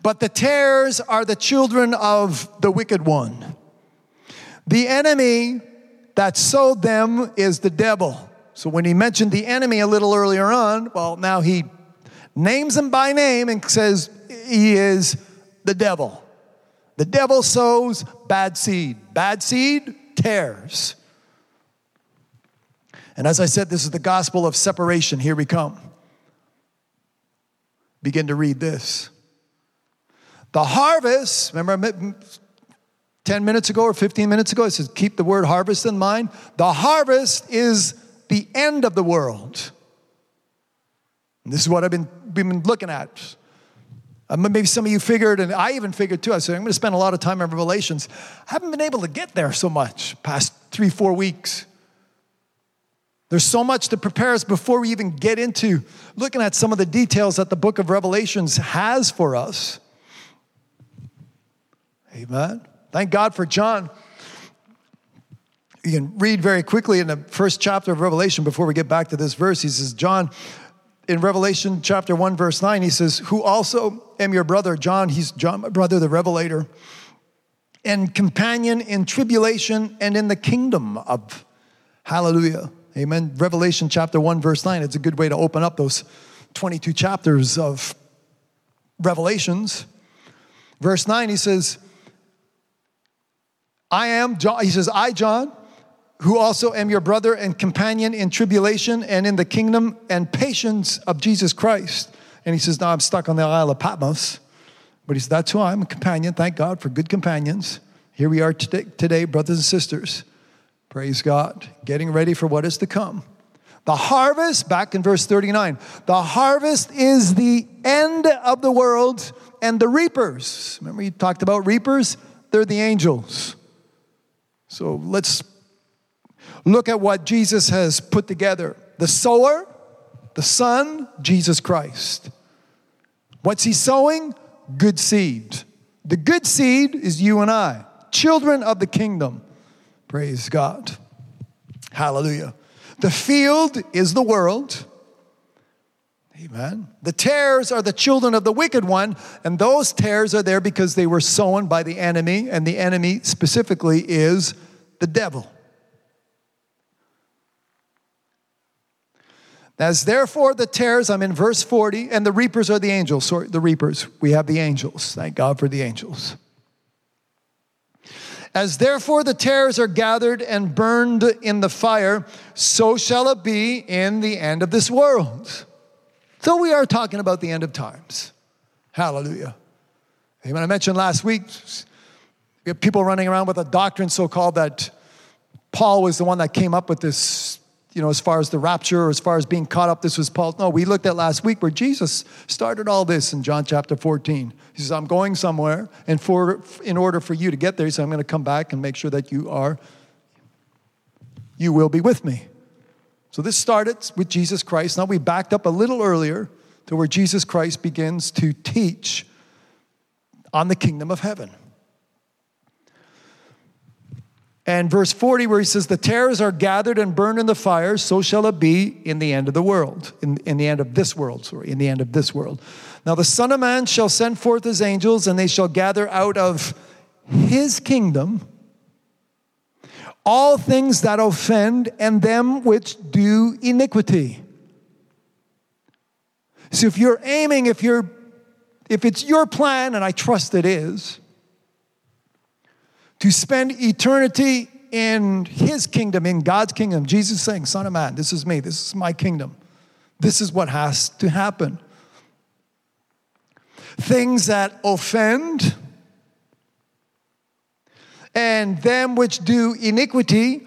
Speaker 2: But the tares are the children of the wicked one. The enemy that sowed them is the devil. So when he mentioned the enemy a little earlier on, well, now he names him by name and says he is the devil. The devil sows bad seed. Bad seed tares. And as I said, this is the gospel of separation. Here we come. Begin to read this. The harvest, remember 10 minutes ago or 15 minutes ago. It says, keep the word harvest in mind. The harvest is the end of the world. And this is what I've been, been looking at. Uh, maybe some of you figured, and I even figured too. I said, I'm going to spend a lot of time in Revelations. I haven't been able to get there so much past three, four weeks. There's so much to prepare us before we even get into looking at some of the details that the book of Revelations has for us. Amen. Thank God for John. You can read very quickly in the first chapter of Revelation before we get back to this verse. He says, John, in Revelation chapter 1, verse 9, he says, Who also am your brother, John, he's John, my brother, the Revelator, and companion in tribulation and in the kingdom of hallelujah. Amen. Revelation chapter 1, verse 9. It's a good way to open up those 22 chapters of Revelations. Verse 9, he says, I am, John, he says, I, John, who also am your brother and companion in tribulation and in the kingdom and patience of Jesus Christ. And he says, Now I'm stuck on the Isle of Patmos. But he says, That's who I'm, a companion. Thank God for good companions. Here we are today, today, brothers and sisters. Praise God. Getting ready for what is to come. The harvest, back in verse 39, the harvest is the end of the world and the reapers. Remember, you talked about reapers? They're the angels. So let's look at what Jesus has put together the sower, the son, Jesus Christ. What's he sowing? Good seed. The good seed is you and I, children of the kingdom. Praise God. Hallelujah. The field is the world. Amen. The tares are the children of the wicked one, and those tares are there because they were sown by the enemy, and the enemy specifically is the devil. As therefore the tares, I'm in verse 40, and the reapers are the angels. Sorry, the reapers. We have the angels. Thank God for the angels. As therefore the tares are gathered and burned in the fire, so shall it be in the end of this world. So we are talking about the end of times. Hallelujah. Amen. I mentioned last week, we have people running around with a doctrine so called that Paul was the one that came up with this, you know, as far as the rapture or as far as being caught up, this was Paul. No, we looked at last week where Jesus started all this in John chapter 14. He says, I'm going somewhere, and for in order for you to get there, he said, I'm going to come back and make sure that you are, you will be with me. So this started with Jesus Christ. Now we backed up a little earlier to where Jesus Christ begins to teach on the kingdom of heaven. And verse 40, where he says, The tares are gathered and burned in the fire, so shall it be in the end of the world, in, in the end of this world, sorry, in the end of this world. Now the Son of Man shall send forth his angels, and they shall gather out of his kingdom all things that offend and them which do iniquity. So if you're aiming, if you're if it's your plan, and I trust it is, to spend eternity in his kingdom, in God's kingdom, Jesus saying, Son of Man, this is me, this is my kingdom. This is what has to happen. Things that offend, and them which do iniquity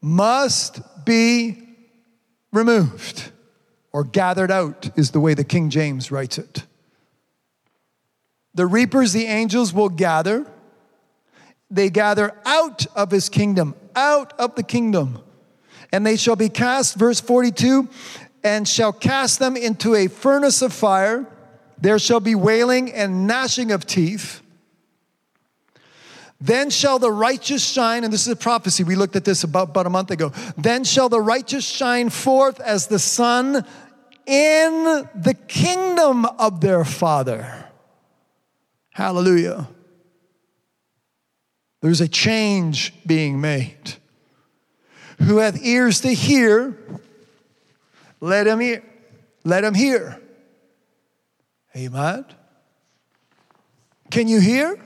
Speaker 2: must be removed or gathered out, is the way the King James writes it. The reapers, the angels, will gather. They gather out of his kingdom, out of the kingdom. And they shall be cast, verse 42, and shall cast them into a furnace of fire. There shall be wailing and gnashing of teeth. Then shall the righteous shine, and this is a prophecy. We looked at this about, about a month ago. Then shall the righteous shine forth as the sun in the kingdom of their Father. Hallelujah. There's a change being made. Who hath ears to hear, let him hear. Let him hear. Amen. Can you hear?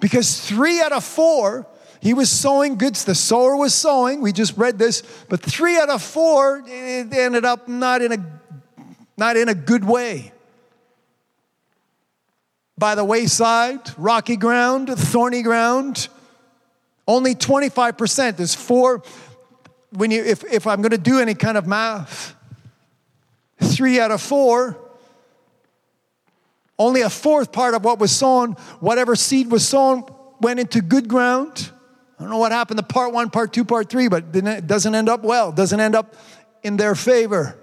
Speaker 2: Because three out of four, he was sowing goods. The sower was sowing. We just read this, but three out of four it ended up not in a not in a good way. by the wayside, rocky ground, thorny ground. Only 25%. There's four, when you, if, if I'm going to do any kind of math, three out of four, only a fourth part of what was sown, whatever seed was sown, went into good ground. I don't know what happened to part one, part two, part three, but it doesn't end up well, doesn't end up in their favor.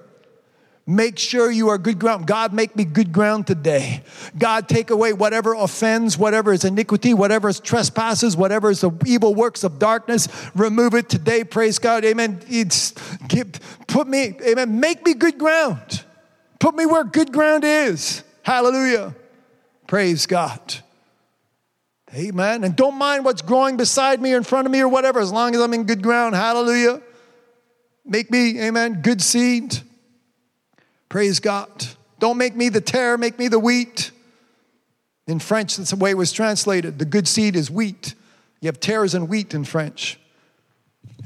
Speaker 2: Make sure you are good ground. God, make me good ground today. God, take away whatever offends, whatever is iniquity, whatever is trespasses, whatever is the evil works of darkness. Remove it today. Praise God. Amen. It's, put me, amen. Make me good ground. Put me where good ground is. Hallelujah. Praise God. Amen. And don't mind what's growing beside me or in front of me or whatever, as long as I'm in good ground. Hallelujah. Make me, amen, good seed. Praise God. Don't make me the tare, make me the wheat. In French, that's the way it was translated. The good seed is wheat. You have tares and wheat in French.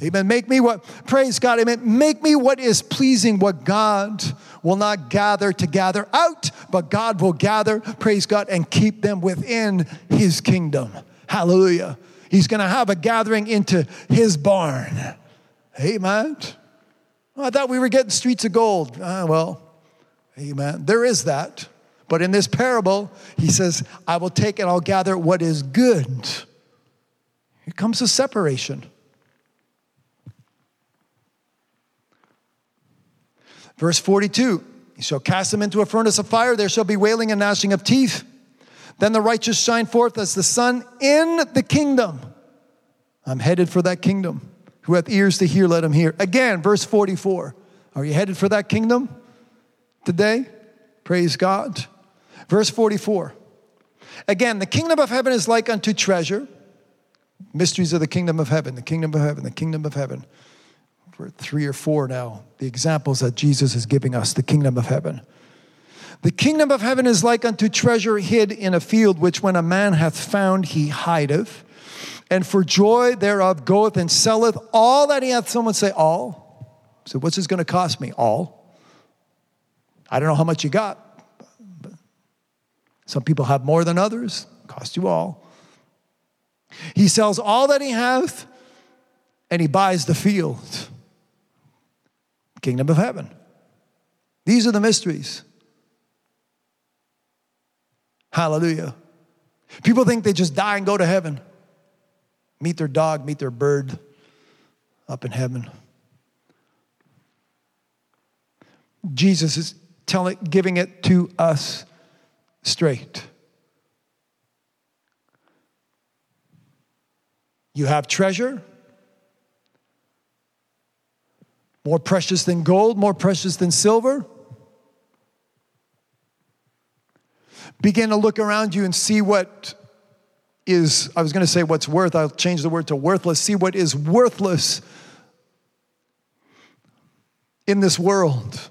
Speaker 2: Amen. Make me what, praise God, amen. Make me what is pleasing, what God will not gather to gather out, but God will gather, praise God, and keep them within his kingdom. Hallelujah. He's going to have a gathering into his barn. Amen. Well, I thought we were getting streets of gold. Ah, well, Amen. There is that. But in this parable, he says, I will take and I'll gather what is good. Here comes the separation. Verse 42 He shall cast them into a furnace of fire, there shall be wailing and gnashing of teeth. Then the righteous shine forth as the sun in the kingdom. I'm headed for that kingdom. Who hath ears to hear, let him hear. Again, verse 44. Are you headed for that kingdom? today? Praise God. Verse 44. Again, the kingdom of heaven is like unto treasure. Mysteries of the kingdom of heaven, the kingdom of heaven, the kingdom of heaven. For three or four now, the examples that Jesus is giving us, the kingdom of heaven. The kingdom of heaven is like unto treasure hid in a field, which when a man hath found, he hideth, and for joy thereof goeth and selleth all that he hath. Someone say, All. So, what's this going to cost me? All. I don't know how much you got. some people have more than others, cost you all. He sells all that he hath and he buys the field. Kingdom of heaven. These are the mysteries. Hallelujah. People think they just die and go to heaven, meet their dog, meet their bird up in heaven. Jesus is telling, giving it to us straight. You have treasure, more precious than gold, more precious than silver. Begin to look around you and see what is, I was going to say what's worth, I'll change the word to worthless. See what is worthless in this world.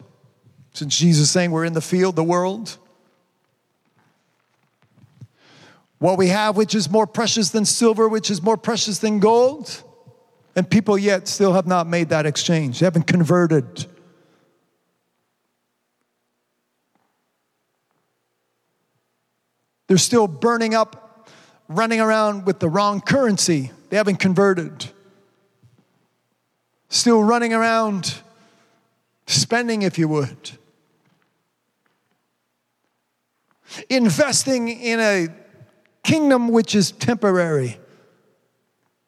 Speaker 2: Since Jesus is saying we're in the field, the world. What we have, which is more precious than silver, which is more precious than gold. And people yet still have not made that exchange. They haven't converted. They're still burning up, running around with the wrong currency. They haven't converted. Still running around, spending, if you would. investing in a kingdom which is temporary,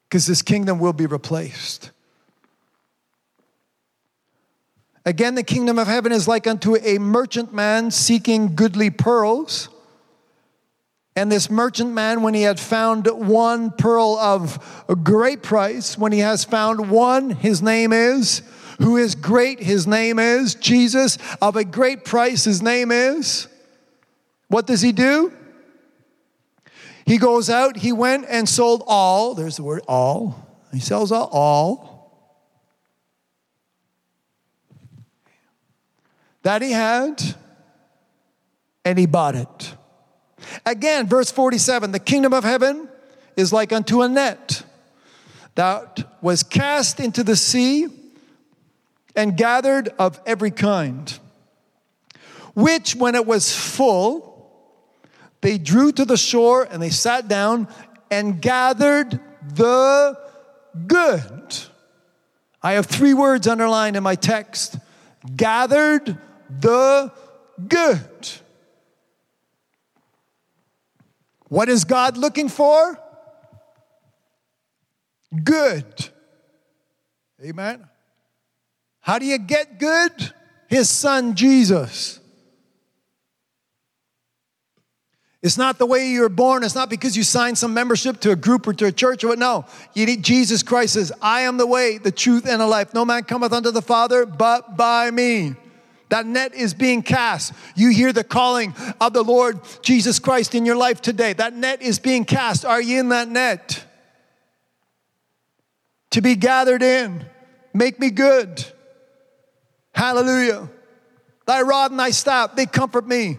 Speaker 2: because this kingdom will be replaced. Again, the kingdom of heaven is like unto a merchant man seeking goodly pearls. And this merchant man, when he had found one pearl of great price, when he has found one, his name is, who is great, his name is, Jesus, of a great price, his name is, what does he do? He goes out, he went and sold all, there's the word all. He sells all, all that he had, and he bought it. Again, verse 47 the kingdom of heaven is like unto a net that was cast into the sea and gathered of every kind, which when it was full, They drew to the shore and they sat down and gathered the good. I have three words underlined in my text gathered the good. What is God looking for? Good. Amen. How do you get good? His son Jesus. It's not the way you were born. It's not because you signed some membership to a group or to a church or what. No. Jesus Christ says, I am the way, the truth, and the life. No man cometh unto the Father but by me. That net is being cast. You hear the calling of the Lord Jesus Christ in your life today. That net is being cast. Are you in that net? To be gathered in. Make me good. Hallelujah. Thy rod and thy staff, they comfort me.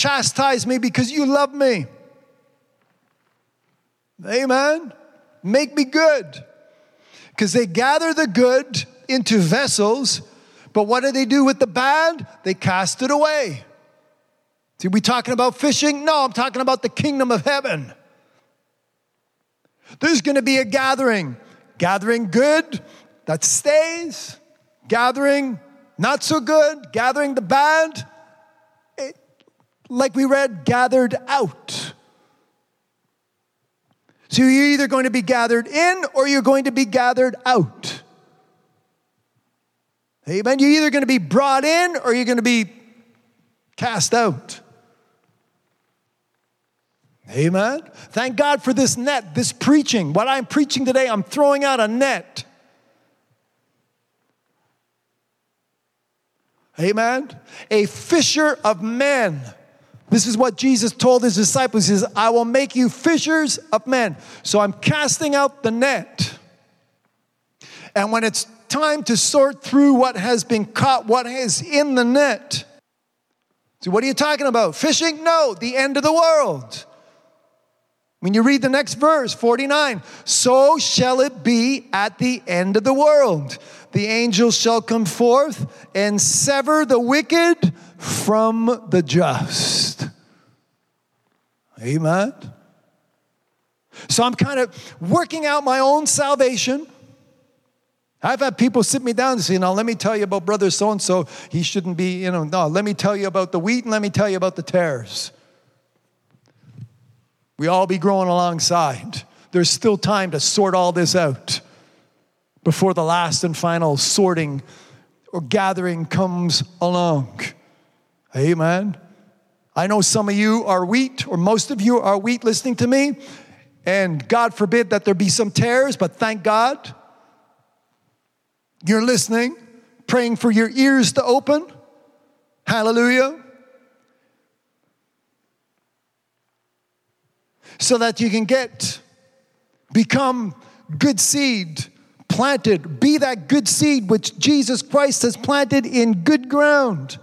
Speaker 2: Chastise me because you love me. Amen. Make me good. Because they gather the good into vessels, but what do they do with the bad? They cast it away. See, we talking about fishing? No, I'm talking about the kingdom of heaven. There's going to be a gathering. Gathering good that stays, gathering not so good, gathering the bad like we read, gathered out. So you're either going to be gathered in or you're going to be gathered out. Amen. You're either going to be brought in or you're going to be cast out. Amen. Thank God for this net, this preaching. What I'm preaching today, I'm throwing out a net. Amen. A fisher of men. This is what Jesus told his disciples. He says, I will make you fishers of men. So I'm casting out the net. And when it's time to sort through what has been caught, what is in the net. So, what are you talking about? Fishing? No, the end of the world. When you read the next verse, 49, so shall it be at the end of the world. The angels shall come forth and sever the wicked from the just. Amen. So I'm kind of working out my own salvation. I've had people sit me down and say, Now, let me tell you about brother so and so. He shouldn't be, you know, no, let me tell you about the wheat and let me tell you about the tares. We all be growing alongside. There's still time to sort all this out before the last and final sorting or gathering comes along. Amen. I know some of you are wheat, or most of you are wheat listening to me, and God forbid that there be some tares, but thank God you're listening, praying for your ears to open. Hallelujah. So that you can get, become good seed planted, be that good seed which Jesus Christ has planted in good ground.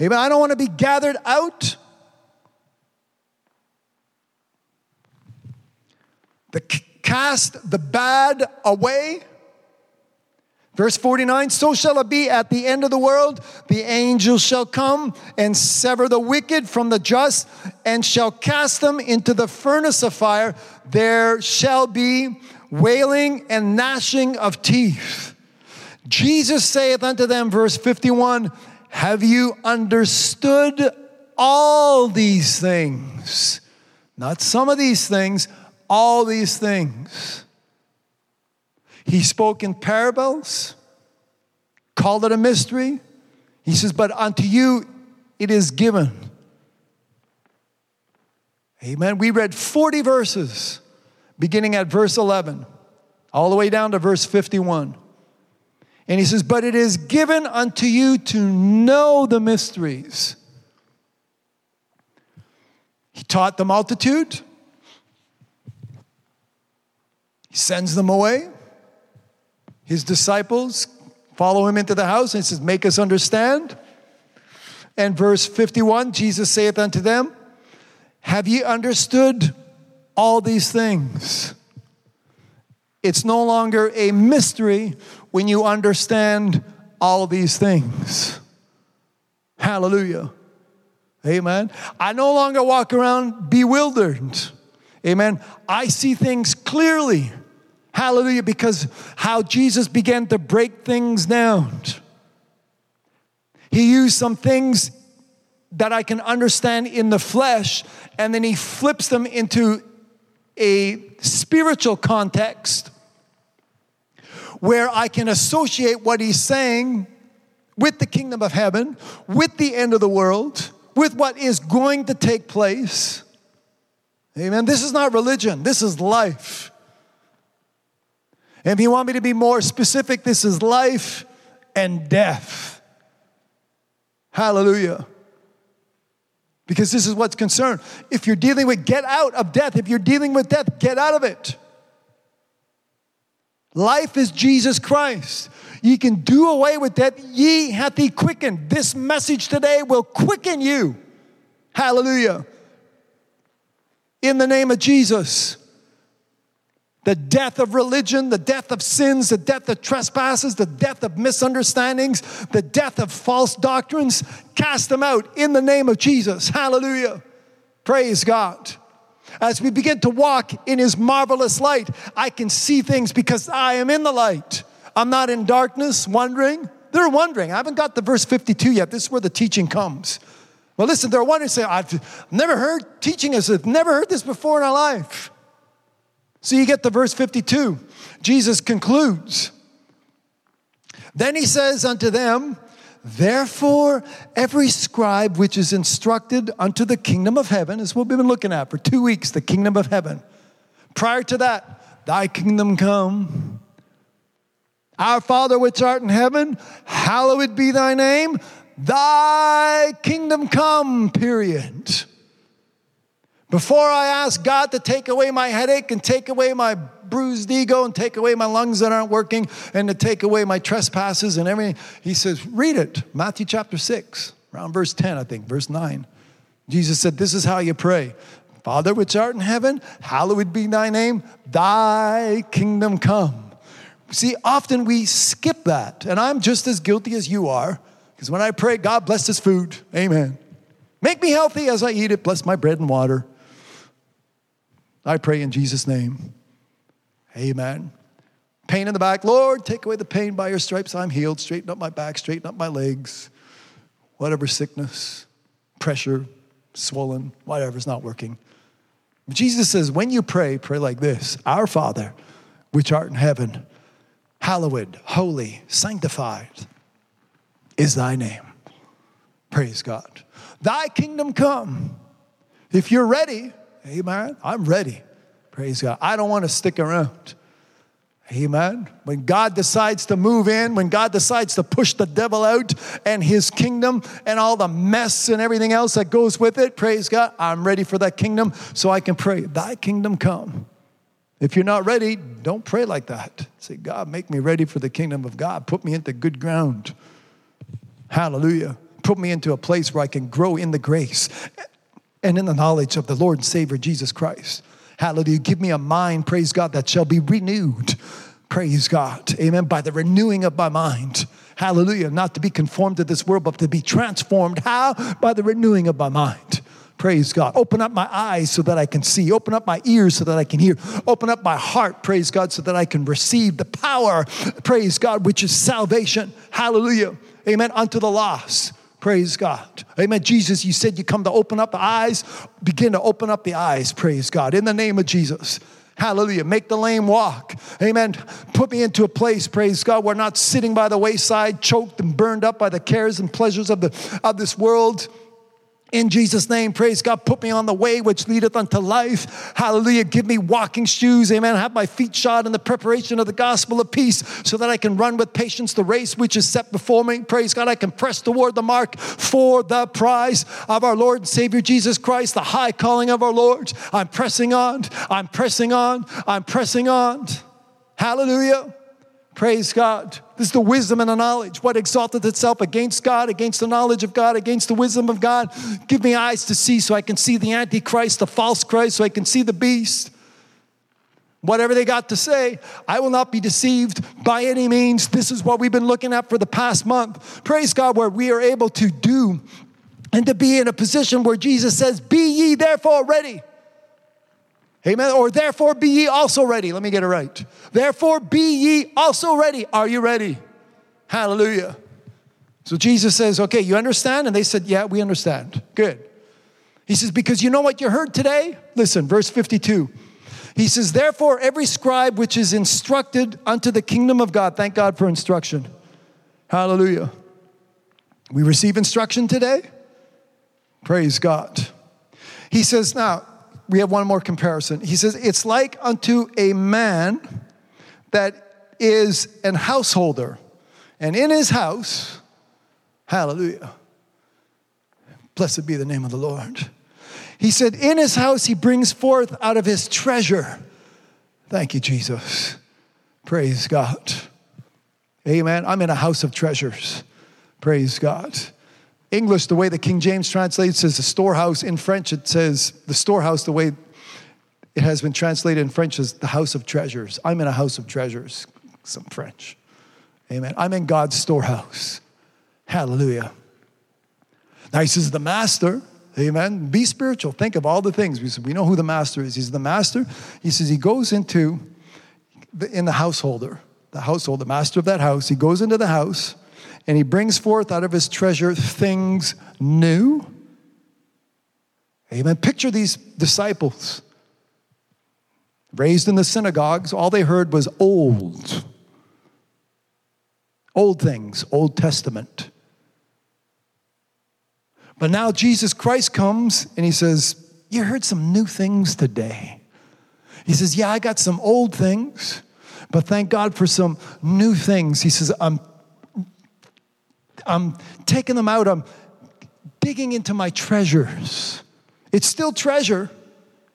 Speaker 2: Amen. I don't want to be gathered out. The cast the bad away. Verse 49 So shall it be at the end of the world. The angels shall come and sever the wicked from the just and shall cast them into the furnace of fire. There shall be wailing and gnashing of teeth. Jesus saith unto them, verse 51 have you understood all these things? Not some of these things, all these things. He spoke in parables, called it a mystery. He says, But unto you it is given. Amen. We read 40 verses, beginning at verse 11, all the way down to verse 51. And he says, But it is given unto you to know the mysteries. He taught the multitude, he sends them away. His disciples follow him into the house and he says, Make us understand. And verse 51 Jesus saith unto them, Have ye understood all these things? It's no longer a mystery when you understand all these things. Hallelujah. Amen. I no longer walk around bewildered. Amen. I see things clearly. Hallelujah. Because how Jesus began to break things down. He used some things that I can understand in the flesh, and then he flips them into a spiritual context where I can associate what he's saying with the kingdom of heaven, with the end of the world, with what is going to take place. Amen. This is not religion, this is life. And if you want me to be more specific, this is life and death. Hallelujah. Because this is what's concerned. If you're dealing with, get out of death. If you're dealing with death, get out of it. Life is Jesus Christ. Ye can do away with that. Ye hath he quickened. This message today will quicken you. Hallelujah. In the name of Jesus. The death of religion, the death of sins, the death of trespasses, the death of misunderstandings, the death of false doctrines, cast them out in the name of Jesus. Hallelujah. Praise God. As we begin to walk in His marvelous light, I can see things because I am in the light. I'm not in darkness, wondering. They're wondering. I haven't got the verse 52 yet. This is where the teaching comes. Well, listen, they're wondering, say, I've never heard teaching as I've never heard this before in our life. So you get to verse 52. Jesus concludes. Then he says unto them, Therefore, every scribe which is instructed unto the kingdom of heaven is what we've been looking at for two weeks the kingdom of heaven. Prior to that, thy kingdom come. Our Father which art in heaven, hallowed be thy name. Thy kingdom come, period. Before I ask God to take away my headache and take away my bruised ego and take away my lungs that aren't working and to take away my trespasses and everything, He says, read it. Matthew chapter 6, around verse 10, I think, verse 9. Jesus said, This is how you pray. Father which art in heaven, hallowed be thy name, thy kingdom come. See, often we skip that, and I'm just as guilty as you are, because when I pray, God bless this food, amen. Make me healthy as I eat it, bless my bread and water. I pray in Jesus' name. Amen. Pain in the back, Lord, take away the pain by your stripes. I'm healed. Straighten up my back, straighten up my legs. Whatever sickness, pressure, swollen, whatever's not working. Jesus says, when you pray, pray like this Our Father, which art in heaven, hallowed, holy, sanctified is thy name. Praise God. Thy kingdom come. If you're ready, Amen. I'm ready. Praise God. I don't want to stick around. Amen. When God decides to move in, when God decides to push the devil out and his kingdom and all the mess and everything else that goes with it, praise God, I'm ready for that kingdom so I can pray, Thy kingdom come. If you're not ready, don't pray like that. Say, God, make me ready for the kingdom of God. Put me into good ground. Hallelujah. Put me into a place where I can grow in the grace and in the knowledge of the Lord and Savior Jesus Christ. Hallelujah. Give me a mind, praise God, that shall be renewed. Praise God. Amen. By the renewing of my mind. Hallelujah. Not to be conformed to this world, but to be transformed. How? By the renewing of my mind. Praise God. Open up my eyes so that I can see. Open up my ears so that I can hear. Open up my heart, praise God, so that I can receive the power, praise God, which is salvation. Hallelujah. Amen. Unto the lost. Praise God. Amen. Jesus, you said you come to open up the eyes. Begin to open up the eyes. Praise God. In the name of Jesus. Hallelujah. Make the lame walk. Amen. Put me into a place, praise God, where not sitting by the wayside, choked and burned up by the cares and pleasures of, the, of this world in Jesus' name, praise God. Put me on the way which leadeth unto life. Hallelujah. Give me walking shoes. Amen. Have my feet shod in the preparation of the gospel of peace so that I can run with patience the race which is set before me. Praise God. I can press toward the mark for the prize of our Lord and Savior Jesus Christ, the high calling of our Lord. I'm pressing on. I'm pressing on. I'm pressing on. Hallelujah. Praise God. This is the wisdom and the knowledge. What exalteth itself against God, against the knowledge of God, against the wisdom of God. Give me eyes to see so I can see the Antichrist, the false Christ, so I can see the beast. Whatever they got to say, I will not be deceived by any means. This is what we've been looking at for the past month. Praise God, where we are able to do and to be in a position where Jesus says, Be ye therefore ready. Amen. Or therefore be ye also ready. Let me get it right. Therefore be ye also ready. Are you ready? Hallelujah. So Jesus says, Okay, you understand? And they said, Yeah, we understand. Good. He says, Because you know what you heard today? Listen, verse 52. He says, Therefore, every scribe which is instructed unto the kingdom of God, thank God for instruction. Hallelujah. We receive instruction today. Praise God. He says, Now, we have one more comparison. He says, It's like unto a man that is an householder, and in his house, hallelujah. Blessed be the name of the Lord. He said, In his house, he brings forth out of his treasure. Thank you, Jesus. Praise God. Amen. I'm in a house of treasures. Praise God. English, the way the King James translates, says the storehouse. In French, it says the storehouse, the way it has been translated in French, is the house of treasures. I'm in a house of treasures, some French. Amen. I'm in God's storehouse. Hallelujah. Now he says, the master, amen, be spiritual. Think of all the things. We, we know who the master is. He's the master. He says he goes into, the, in the householder, the household, the master of that house. He goes into the house and he brings forth out of his treasure things new. Amen. Picture these disciples raised in the synagogues. All they heard was old. Old things, Old Testament. But now Jesus Christ comes and he says, You heard some new things today. He says, Yeah, I got some old things, but thank God for some new things. He says, I'm, I'm taking them out, I'm digging into my treasures. It's still treasure.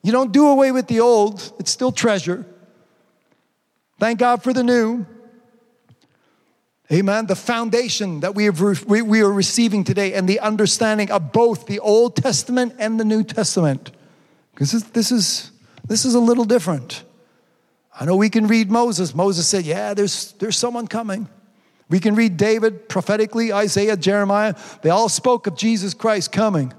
Speaker 2: You don't do away with the old, it's still treasure. Thank God for the new. Amen. The foundation that we, have re- we, are receiving today and the understanding of both the Old Testament and the New Testament. Because this, this, is, this is a little different. I know we can read Moses. Moses said, Yeah, there's, there's someone coming. We can read David prophetically, Isaiah, Jeremiah. They all spoke of Jesus Christ coming.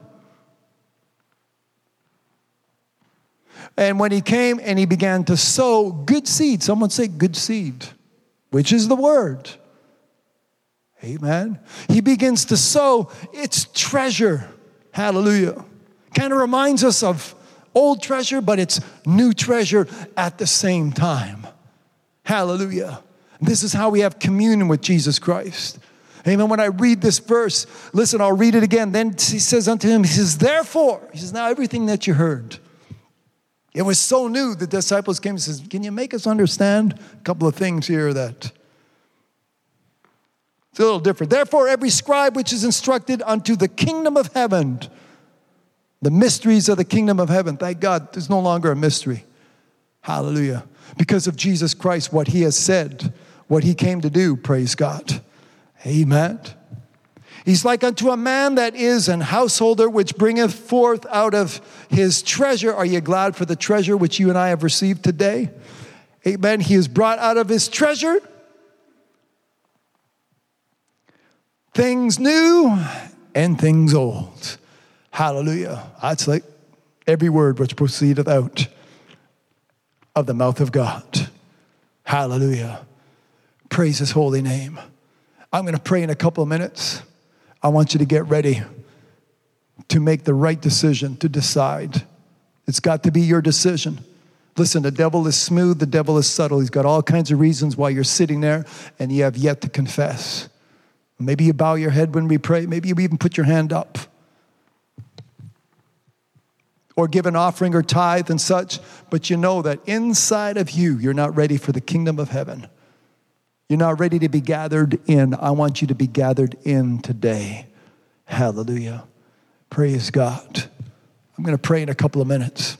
Speaker 2: And when he came and he began to sow good seed, someone say good seed, which is the word. Amen. He begins to sow its treasure. Hallelujah. Kind of reminds us of old treasure, but it's new treasure at the same time. Hallelujah. This is how we have communion with Jesus Christ. Amen. When I read this verse, listen, I'll read it again. Then he says unto him, He says, Therefore, He says, Now everything that you heard. It was so new, the disciples came and says, Can you make us understand a couple of things here that it's a little different. Therefore, every scribe which is instructed unto the kingdom of heaven, the mysteries of the kingdom of heaven, thank God, there's no longer a mystery. Hallelujah. Because of Jesus Christ, what he has said, what he came to do, praise God. Amen. He's like unto a man that is an householder which bringeth forth out of his treasure. Are you glad for the treasure which you and I have received today? Amen. He is brought out of his treasure things new and things old. Hallelujah. That's like every word which proceedeth out of the mouth of God. Hallelujah. Praise his holy name. I'm going to pray in a couple of minutes. I want you to get ready to make the right decision, to decide. It's got to be your decision. Listen, the devil is smooth, the devil is subtle. He's got all kinds of reasons why you're sitting there and you have yet to confess. Maybe you bow your head when we pray. Maybe you even put your hand up. Or give an offering or tithe and such. But you know that inside of you, you're not ready for the kingdom of heaven. You're not ready to be gathered in. I want you to be gathered in today. Hallelujah. Praise God. I'm going to pray in a couple of minutes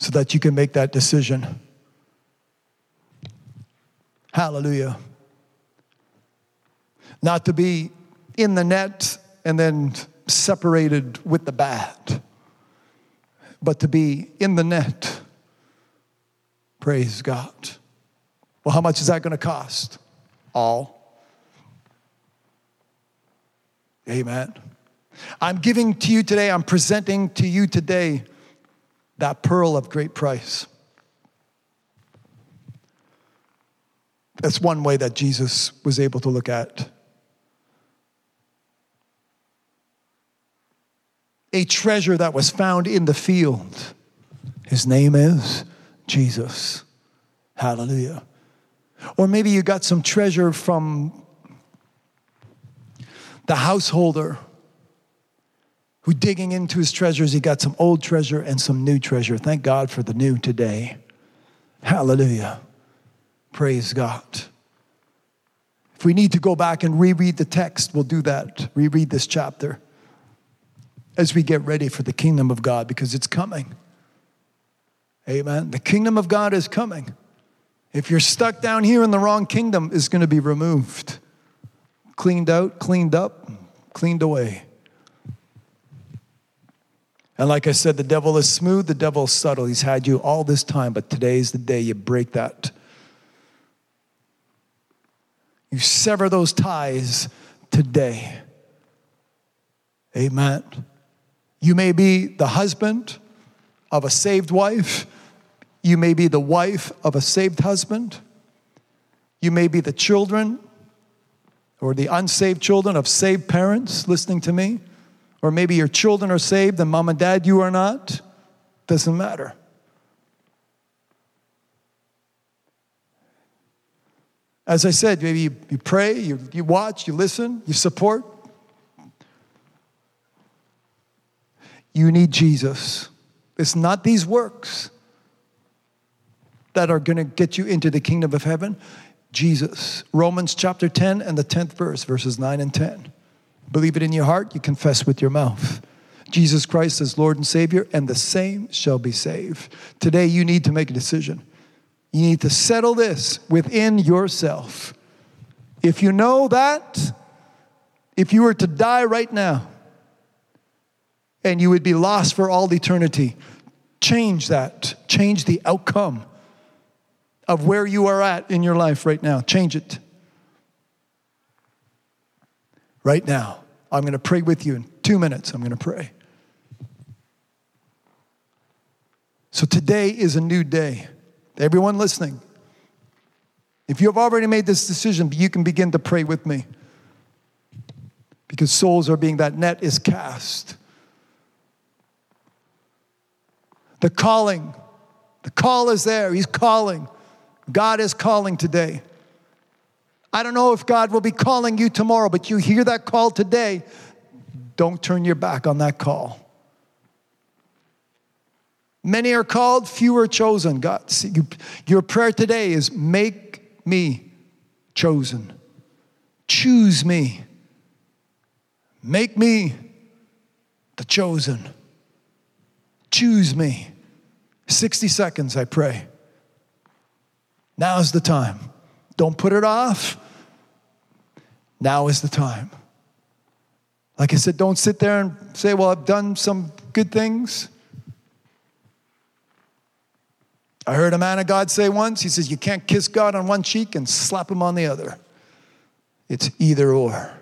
Speaker 2: so that you can make that decision. Hallelujah not to be in the net and then separated with the bat, but to be in the net. Praise God. Well, how much is that going to cost? All. Amen. I'm giving to you today, I'm presenting to you today that pearl of great price. That's one way that Jesus was able to look at. A treasure that was found in the field. His name is Jesus. Hallelujah. Or maybe you got some treasure from the householder who digging into his treasures, he got some old treasure and some new treasure. Thank God for the new today. Hallelujah. Praise God. If we need to go back and reread the text, we'll do that. Reread this chapter as we get ready for the kingdom of God because it's coming. Amen. The kingdom of God is coming. If you're stuck down here in the wrong kingdom, is going to be removed, cleaned out, cleaned up, cleaned away. And like I said, the devil is smooth, the devil is subtle. He's had you all this time, but today's the day you break that. You sever those ties today. Amen. You may be the husband of a saved wife. You may be the wife of a saved husband. You may be the children or the unsaved children of saved parents listening to me. Or maybe your children are saved and mom and dad, you are not. Doesn't matter. As I said, maybe you, you pray, you, you watch, you listen, you support. You need Jesus. It's not these works that are going to get you into the kingdom of heaven. Jesus. Romans chapter 10 and the 10th verse, verses 9 and 10. Believe it in your heart, you confess with your mouth. Jesus Christ is Lord and Savior, and the same shall be saved. Today, you need to make a decision. You need to settle this within yourself. If you know that, if you were to die right now and you would be lost for all eternity, change that. Change the outcome of where you are at in your life right now. Change it. Right now. I'm going to pray with you in two minutes. I'm going to pray. So today is a new day. Everyone listening, if you have already made this decision, you can begin to pray with me. Because souls are being, that net is cast. The calling, the call is there. He's calling. God is calling today. I don't know if God will be calling you tomorrow, but you hear that call today. Don't turn your back on that call. Many are called, few are chosen. God, see, you, your prayer today is make me chosen. Choose me. Make me the chosen. Choose me. 60 seconds, I pray. Now's the time. Don't put it off. Now is the time. Like I said, don't sit there and say, Well, I've done some good things. I heard a man of God say once, he says, You can't kiss God on one cheek and slap him on the other. It's either or.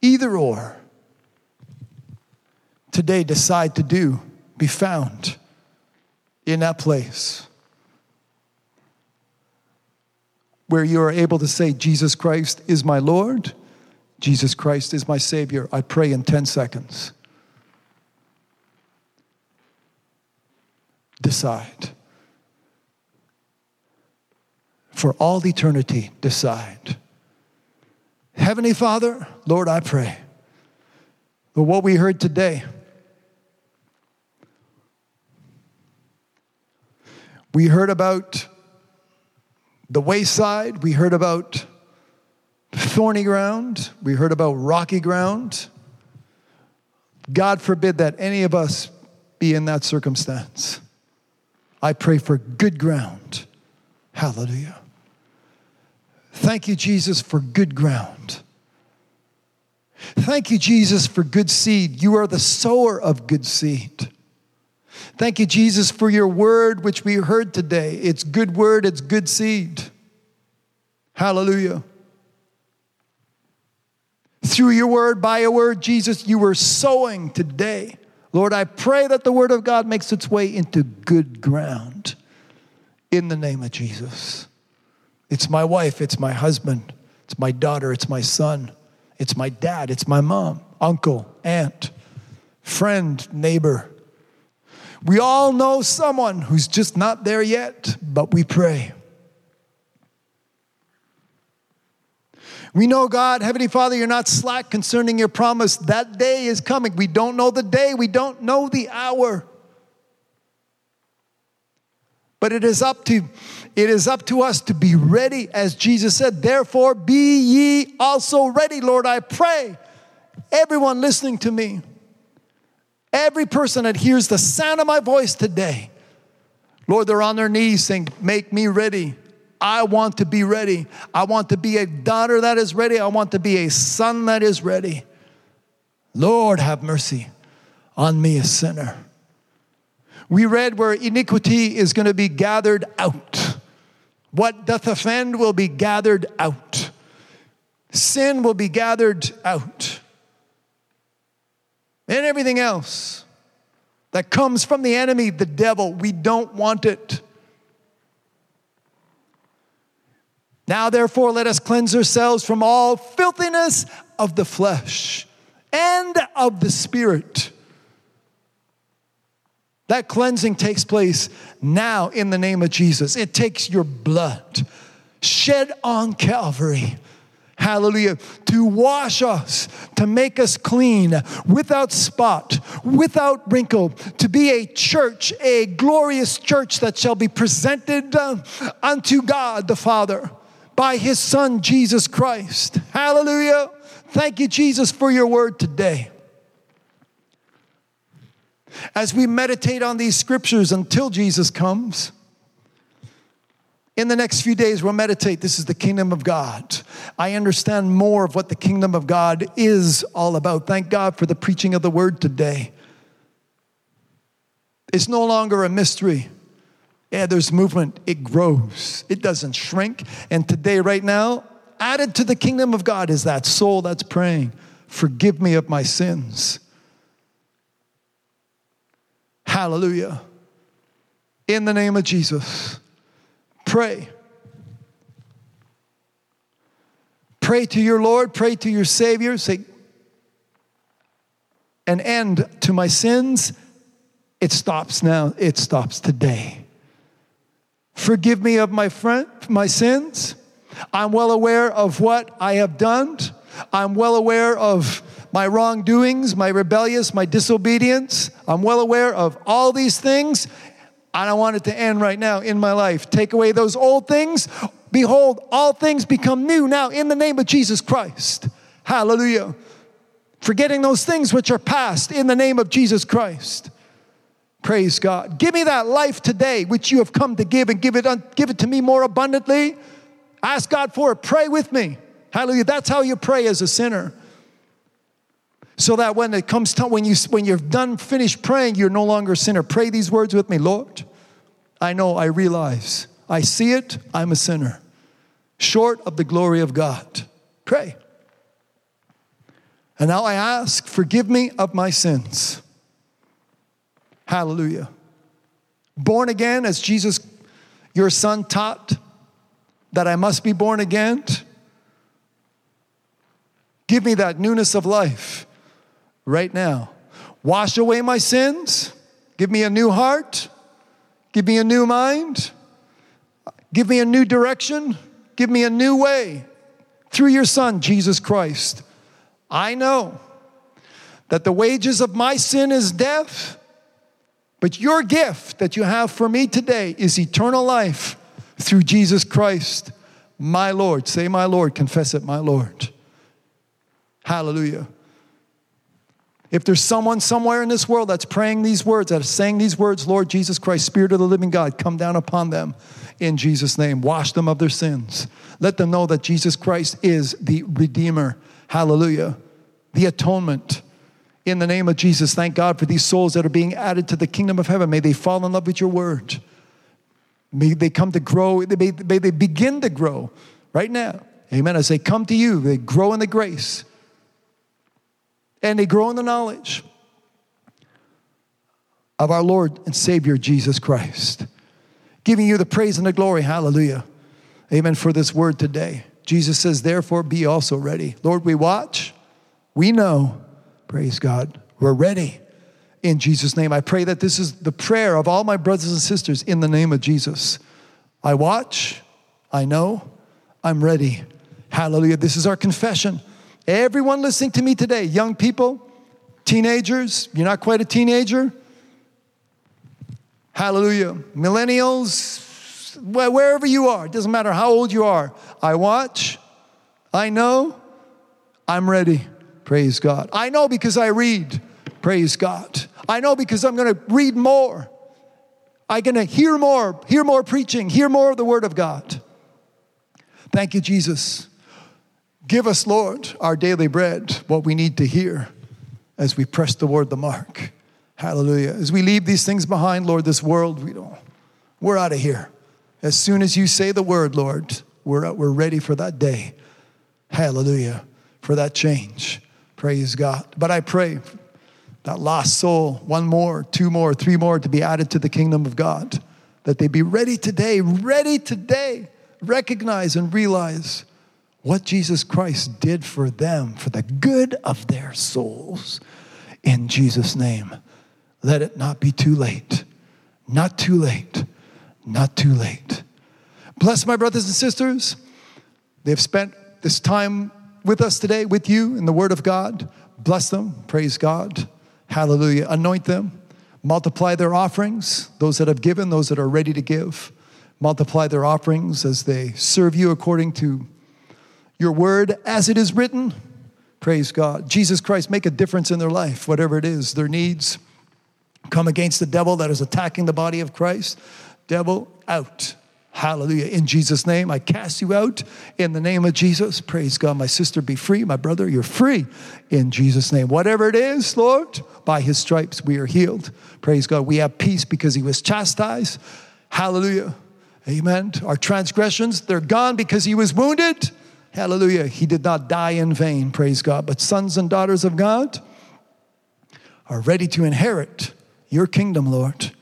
Speaker 2: Either or. Today, decide to do, be found in that place where you are able to say, Jesus Christ is my Lord, Jesus Christ is my Savior. I pray in 10 seconds. Decide. For all eternity, decide. Heavenly Father, Lord, I pray. But what we heard today, we heard about the wayside, we heard about thorny ground, we heard about rocky ground. God forbid that any of us be in that circumstance. I pray for good ground. Hallelujah. Thank you, Jesus, for good ground. Thank you, Jesus, for good seed. You are the sower of good seed. Thank you, Jesus, for your word, which we heard today. It's good word, it's good seed. Hallelujah. through your word, by your word, Jesus, you were sowing today. Lord, I pray that the word of God makes its way into good ground in the name of Jesus. It's my wife, it's my husband, it's my daughter, it's my son, it's my dad, it's my mom, uncle, aunt, friend, neighbor. We all know someone who's just not there yet, but we pray. We know, God, Heavenly Father, you're not slack concerning your promise. That day is coming. We don't know the day, we don't know the hour. But it is up to it is up to us to be ready as Jesus said, "Therefore be ye also ready, Lord, I pray." Everyone listening to me, every person that hears the sound of my voice today, Lord, they're on their knees saying, "Make me ready." I want to be ready. I want to be a daughter that is ready. I want to be a son that is ready. Lord, have mercy on me, a sinner. We read where iniquity is going to be gathered out. What doth offend will be gathered out. Sin will be gathered out. And everything else that comes from the enemy, the devil, we don't want it. Now, therefore, let us cleanse ourselves from all filthiness of the flesh and of the spirit. That cleansing takes place now in the name of Jesus. It takes your blood shed on Calvary. Hallelujah. To wash us, to make us clean, without spot, without wrinkle, to be a church, a glorious church that shall be presented uh, unto God the Father by his son Jesus Christ. Hallelujah. Thank you, Jesus, for your word today. As we meditate on these scriptures until Jesus comes, in the next few days, we'll meditate. This is the kingdom of God. I understand more of what the kingdom of God is all about. Thank God for the preaching of the word today. It's no longer a mystery. Yeah, there's movement, it grows, it doesn't shrink. And today, right now, added to the kingdom of God is that soul that's praying, Forgive me of my sins. Hallelujah. In the name of Jesus, pray. Pray to your Lord, pray to your Savior, say, an end to my sins. It stops now, it stops today. Forgive me of my friend, my sins. I'm well aware of what I have done. I'm well aware of my wrongdoings, my rebellious, my disobedience. I'm well aware of all these things. I want it to end right now in my life. Take away those old things. Behold, all things become new now in the name of Jesus Christ. Hallelujah. Forgetting those things which are past in the name of Jesus Christ. Praise God. Give me that life today which you have come to give and give it, give it to me more abundantly. Ask God for it. Pray with me. Hallelujah. That's how you pray as a sinner. So that when it comes time, when, you, when you're done, finished praying, you're no longer a sinner. Pray these words with me Lord, I know, I realize, I see it, I'm a sinner, short of the glory of God. Pray. And now I ask, forgive me of my sins. Hallelujah. Born again, as Jesus, your son, taught that I must be born again. Give me that newness of life right now. Wash away my sins. Give me a new heart. Give me a new mind. Give me a new direction. Give me a new way through your Son, Jesus Christ. I know that the wages of my sin is death but your gift that you have for me today is eternal life through Jesus Christ, my Lord. Say, my Lord. Confess it, my Lord. Hallelujah. If there's someone somewhere in this world that's praying these words, that is saying these words, Lord Jesus Christ, Spirit of the living God, come down upon them in Jesus' name. Wash them of their sins. Let them know that Jesus Christ is the Redeemer. Hallelujah. The atonement in the name of Jesus, thank God for these souls that are being added to the kingdom of heaven. May they fall in love with your word. May they come to grow, may they begin to grow right now. Amen. As they come to you, they grow in the grace and they grow in the knowledge of our Lord and Savior Jesus Christ. Giving you the praise and the glory. Hallelujah. Amen for this word today. Jesus says, therefore, be also ready. Lord, we watch, we know, praise God, we're ready. In Jesus' name, I pray that this is the prayer of all my brothers and sisters in the name of Jesus. I watch, I know, I'm ready. Hallelujah. This is our confession. Everyone listening to me today, young people, teenagers, you're not quite a teenager. Hallelujah. Millennials, wherever you are, it doesn't matter how old you are. I watch, I know, I'm ready. Praise God. I know because I read. Praise God. I know because I'm going to read more. I'm going to hear more, hear more preaching, hear more of the Word of God. Thank you, Jesus. Give us, Lord, our daily bread, what we need to hear as we press toward the mark. Hallelujah. As we leave these things behind, Lord, this world, we don't, we're out of here. As soon as you say the word, Lord, we're, we're ready for that day. Hallelujah. For that change. Praise God. But I pray that lost soul, one more, two more, three more to be added to the kingdom of God, that they be ready today, ready today, recognize and realize what Jesus Christ did for them for the good of their souls. In Jesus' name, let it not be too late. Not too late not too late. Bless my brothers and sisters. They've spent this time with us today, with you in the Word of God. Bless them. Praise God. Hallelujah. Anoint them. Multiply their offerings, those that have given, those that are ready to give. Multiply their offerings as they serve you according to your word as it is written. Praise God. Jesus Christ, make a difference in their life, whatever it is, their needs. Come against the devil that is attacking the body of Christ. Devil, out. Hallelujah. In Jesus' name, I cast you out in the name of Jesus. Praise God. My sister, be free. My brother, you're free in Jesus' name. Whatever it is, Lord, by his stripes we are healed. Praise God. We have peace because he was chastised. Hallelujah. Amen. Our transgressions, they're gone because he was wounded. Hallelujah. He did not die in vain. Praise God. But sons and daughters of God are ready to inherit your kingdom, Lord.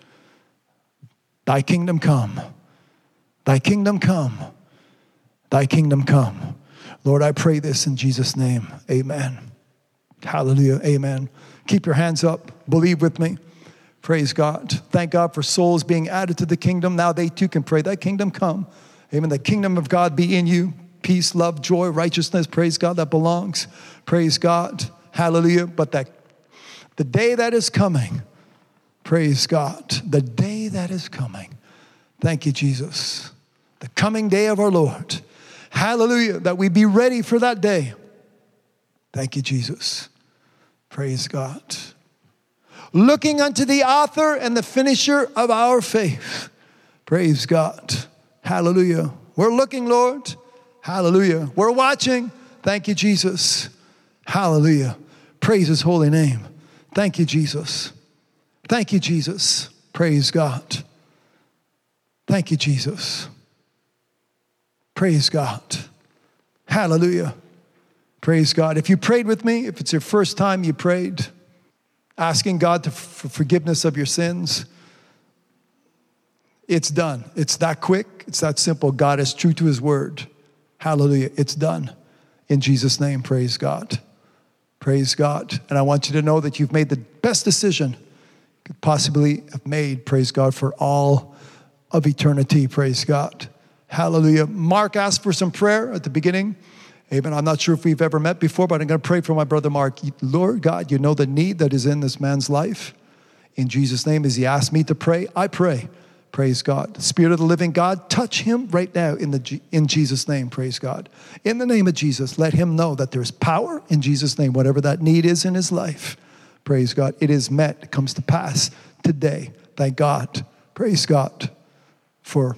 Speaker 2: Thy kingdom come. Thy kingdom come. Thy kingdom come. Lord, I pray this in Jesus' name. Amen. Hallelujah. Amen. Keep your hands up. Believe with me. Praise God. Thank God for souls being added to the kingdom. Now they too can pray, Thy kingdom come. Amen. The kingdom of God be in you. Peace, love, joy, righteousness. Praise God. That belongs. Praise God. Hallelujah. But that the day that is coming, Praise God. The day that is coming. Thank you, Jesus. The coming day of our Lord. Hallelujah. That we be ready for that day. Thank you, Jesus. Praise God. Looking unto the author and the finisher of our faith. Praise God. Hallelujah. We're looking, Lord. Hallelujah. We're watching. Thank you, Jesus. Hallelujah. Praise his holy name. Thank you, Jesus. Thank you, Jesus. Praise God. Thank you, Jesus. Praise God. Hallelujah. Praise God. If you prayed with me, if it's your first time you prayed, asking God for forgiveness of your sins, it's done. It's that quick. It's that simple. God is true to his word. Hallelujah. It's done. In Jesus' name, praise God. Praise God. And I want you to know that you've made the best decision could possibly have made, praise God, for all of eternity, praise God. Hallelujah. Mark asked for some prayer at the beginning. Amen. I'm not sure if we've ever met before, but I'm going to pray for my brother Mark. Lord God, you know the need that is in this man's life. In Jesus' name, as he asked me to pray, I pray. Praise God. Spirit of the living God, touch him right now in, the, in Jesus' name. Praise God. In the name of Jesus, let him know that there's power in Jesus' name, whatever that need is in his life. Praise God. It is met, it comes to pass today. Thank God. Praise God for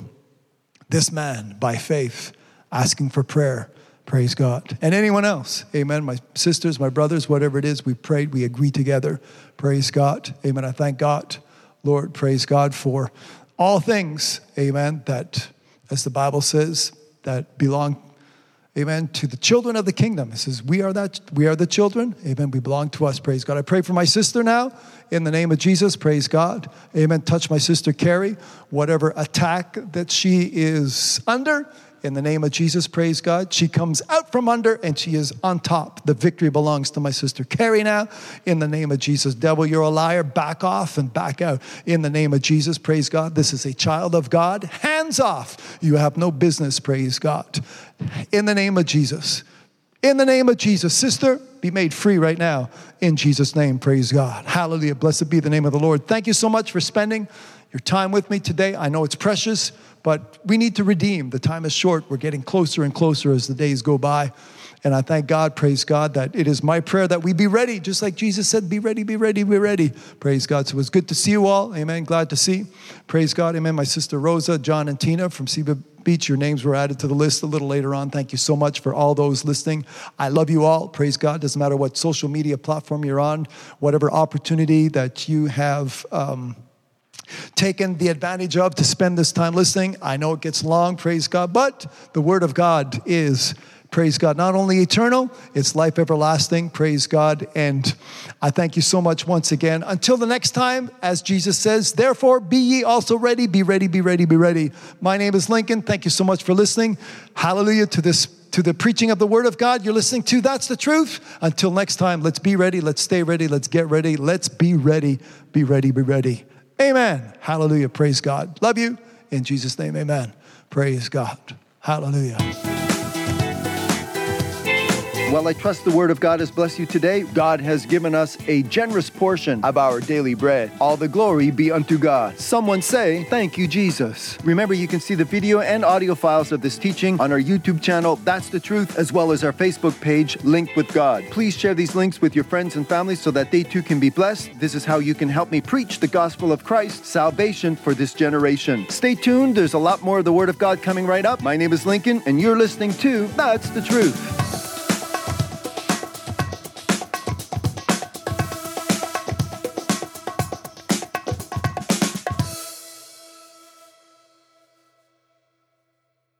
Speaker 2: this man by faith asking for prayer. Praise God. And anyone else. Amen. My sisters, my brothers, whatever it is, we prayed, we agree together. Praise God. Amen. I thank God, Lord, praise God for all things. Amen. That, as the Bible says, that belong, Amen. To the children of the kingdom. It says, We are that we are the children. Amen. We belong to us. Praise God. I pray for my sister now in the name of Jesus. Praise God. Amen. Touch my sister Carrie. Whatever attack that she is under, in the name of Jesus, praise God. She comes out from under and she is on top. The victory belongs to my sister Carrie now. In the name of Jesus, devil, you're a liar. Back off and back out. In the name of Jesus, praise God. This is a child of God. Hands off. You have no business, praise God. In the name of Jesus. In the name of Jesus, sister, be made free right now. In Jesus' name, praise God. Hallelujah. Blessed be the name of the Lord. Thank you so much for spending your time with me today. I know it's precious but we need to redeem. The time is short. We're getting closer and closer as the days go by. And I thank God, praise God, that it is my prayer that we be ready, just like Jesus said, be ready, be ready, be ready. Praise God. So it was good to see you all. Amen. Glad to see. Praise God. Amen. My sister Rosa, John, and Tina from Seba Beach, your names were added to the list a little later on. Thank you so much for all those listening. I love you all. Praise God. Doesn't matter what social media platform you're on, whatever opportunity that you have. Um, taken the advantage of to spend this time listening. I know it gets long, praise God, but the Word of God is, praise God, not only eternal, it's life everlasting, praise God. And I thank you so much once again. Until the next time, as Jesus says, therefore be ye also ready, be ready, be ready, be ready. My name is Lincoln. Thank you so much for listening. Hallelujah to this to the preaching of the word of God you're listening to. That's the truth. Until next time, let's be ready, let's stay ready, let's get ready, let's be ready, be ready, be ready. Amen. Hallelujah. Praise God. Love you. In Jesus' name, amen. Praise God. Hallelujah.
Speaker 1: Well, I trust the word of God has blessed you today. God has given us a generous portion of our daily bread. All the glory be unto God. Someone say, Thank you, Jesus. Remember, you can see the video and audio files of this teaching on our YouTube channel, That's the Truth, as well as our Facebook page, Linked with God. Please share these links with your friends and family so that they too can be blessed. This is how you can help me preach the gospel of Christ, salvation for this generation. Stay tuned, there's a lot more of the word of God coming right up. My name is Lincoln, and you're listening to That's the Truth.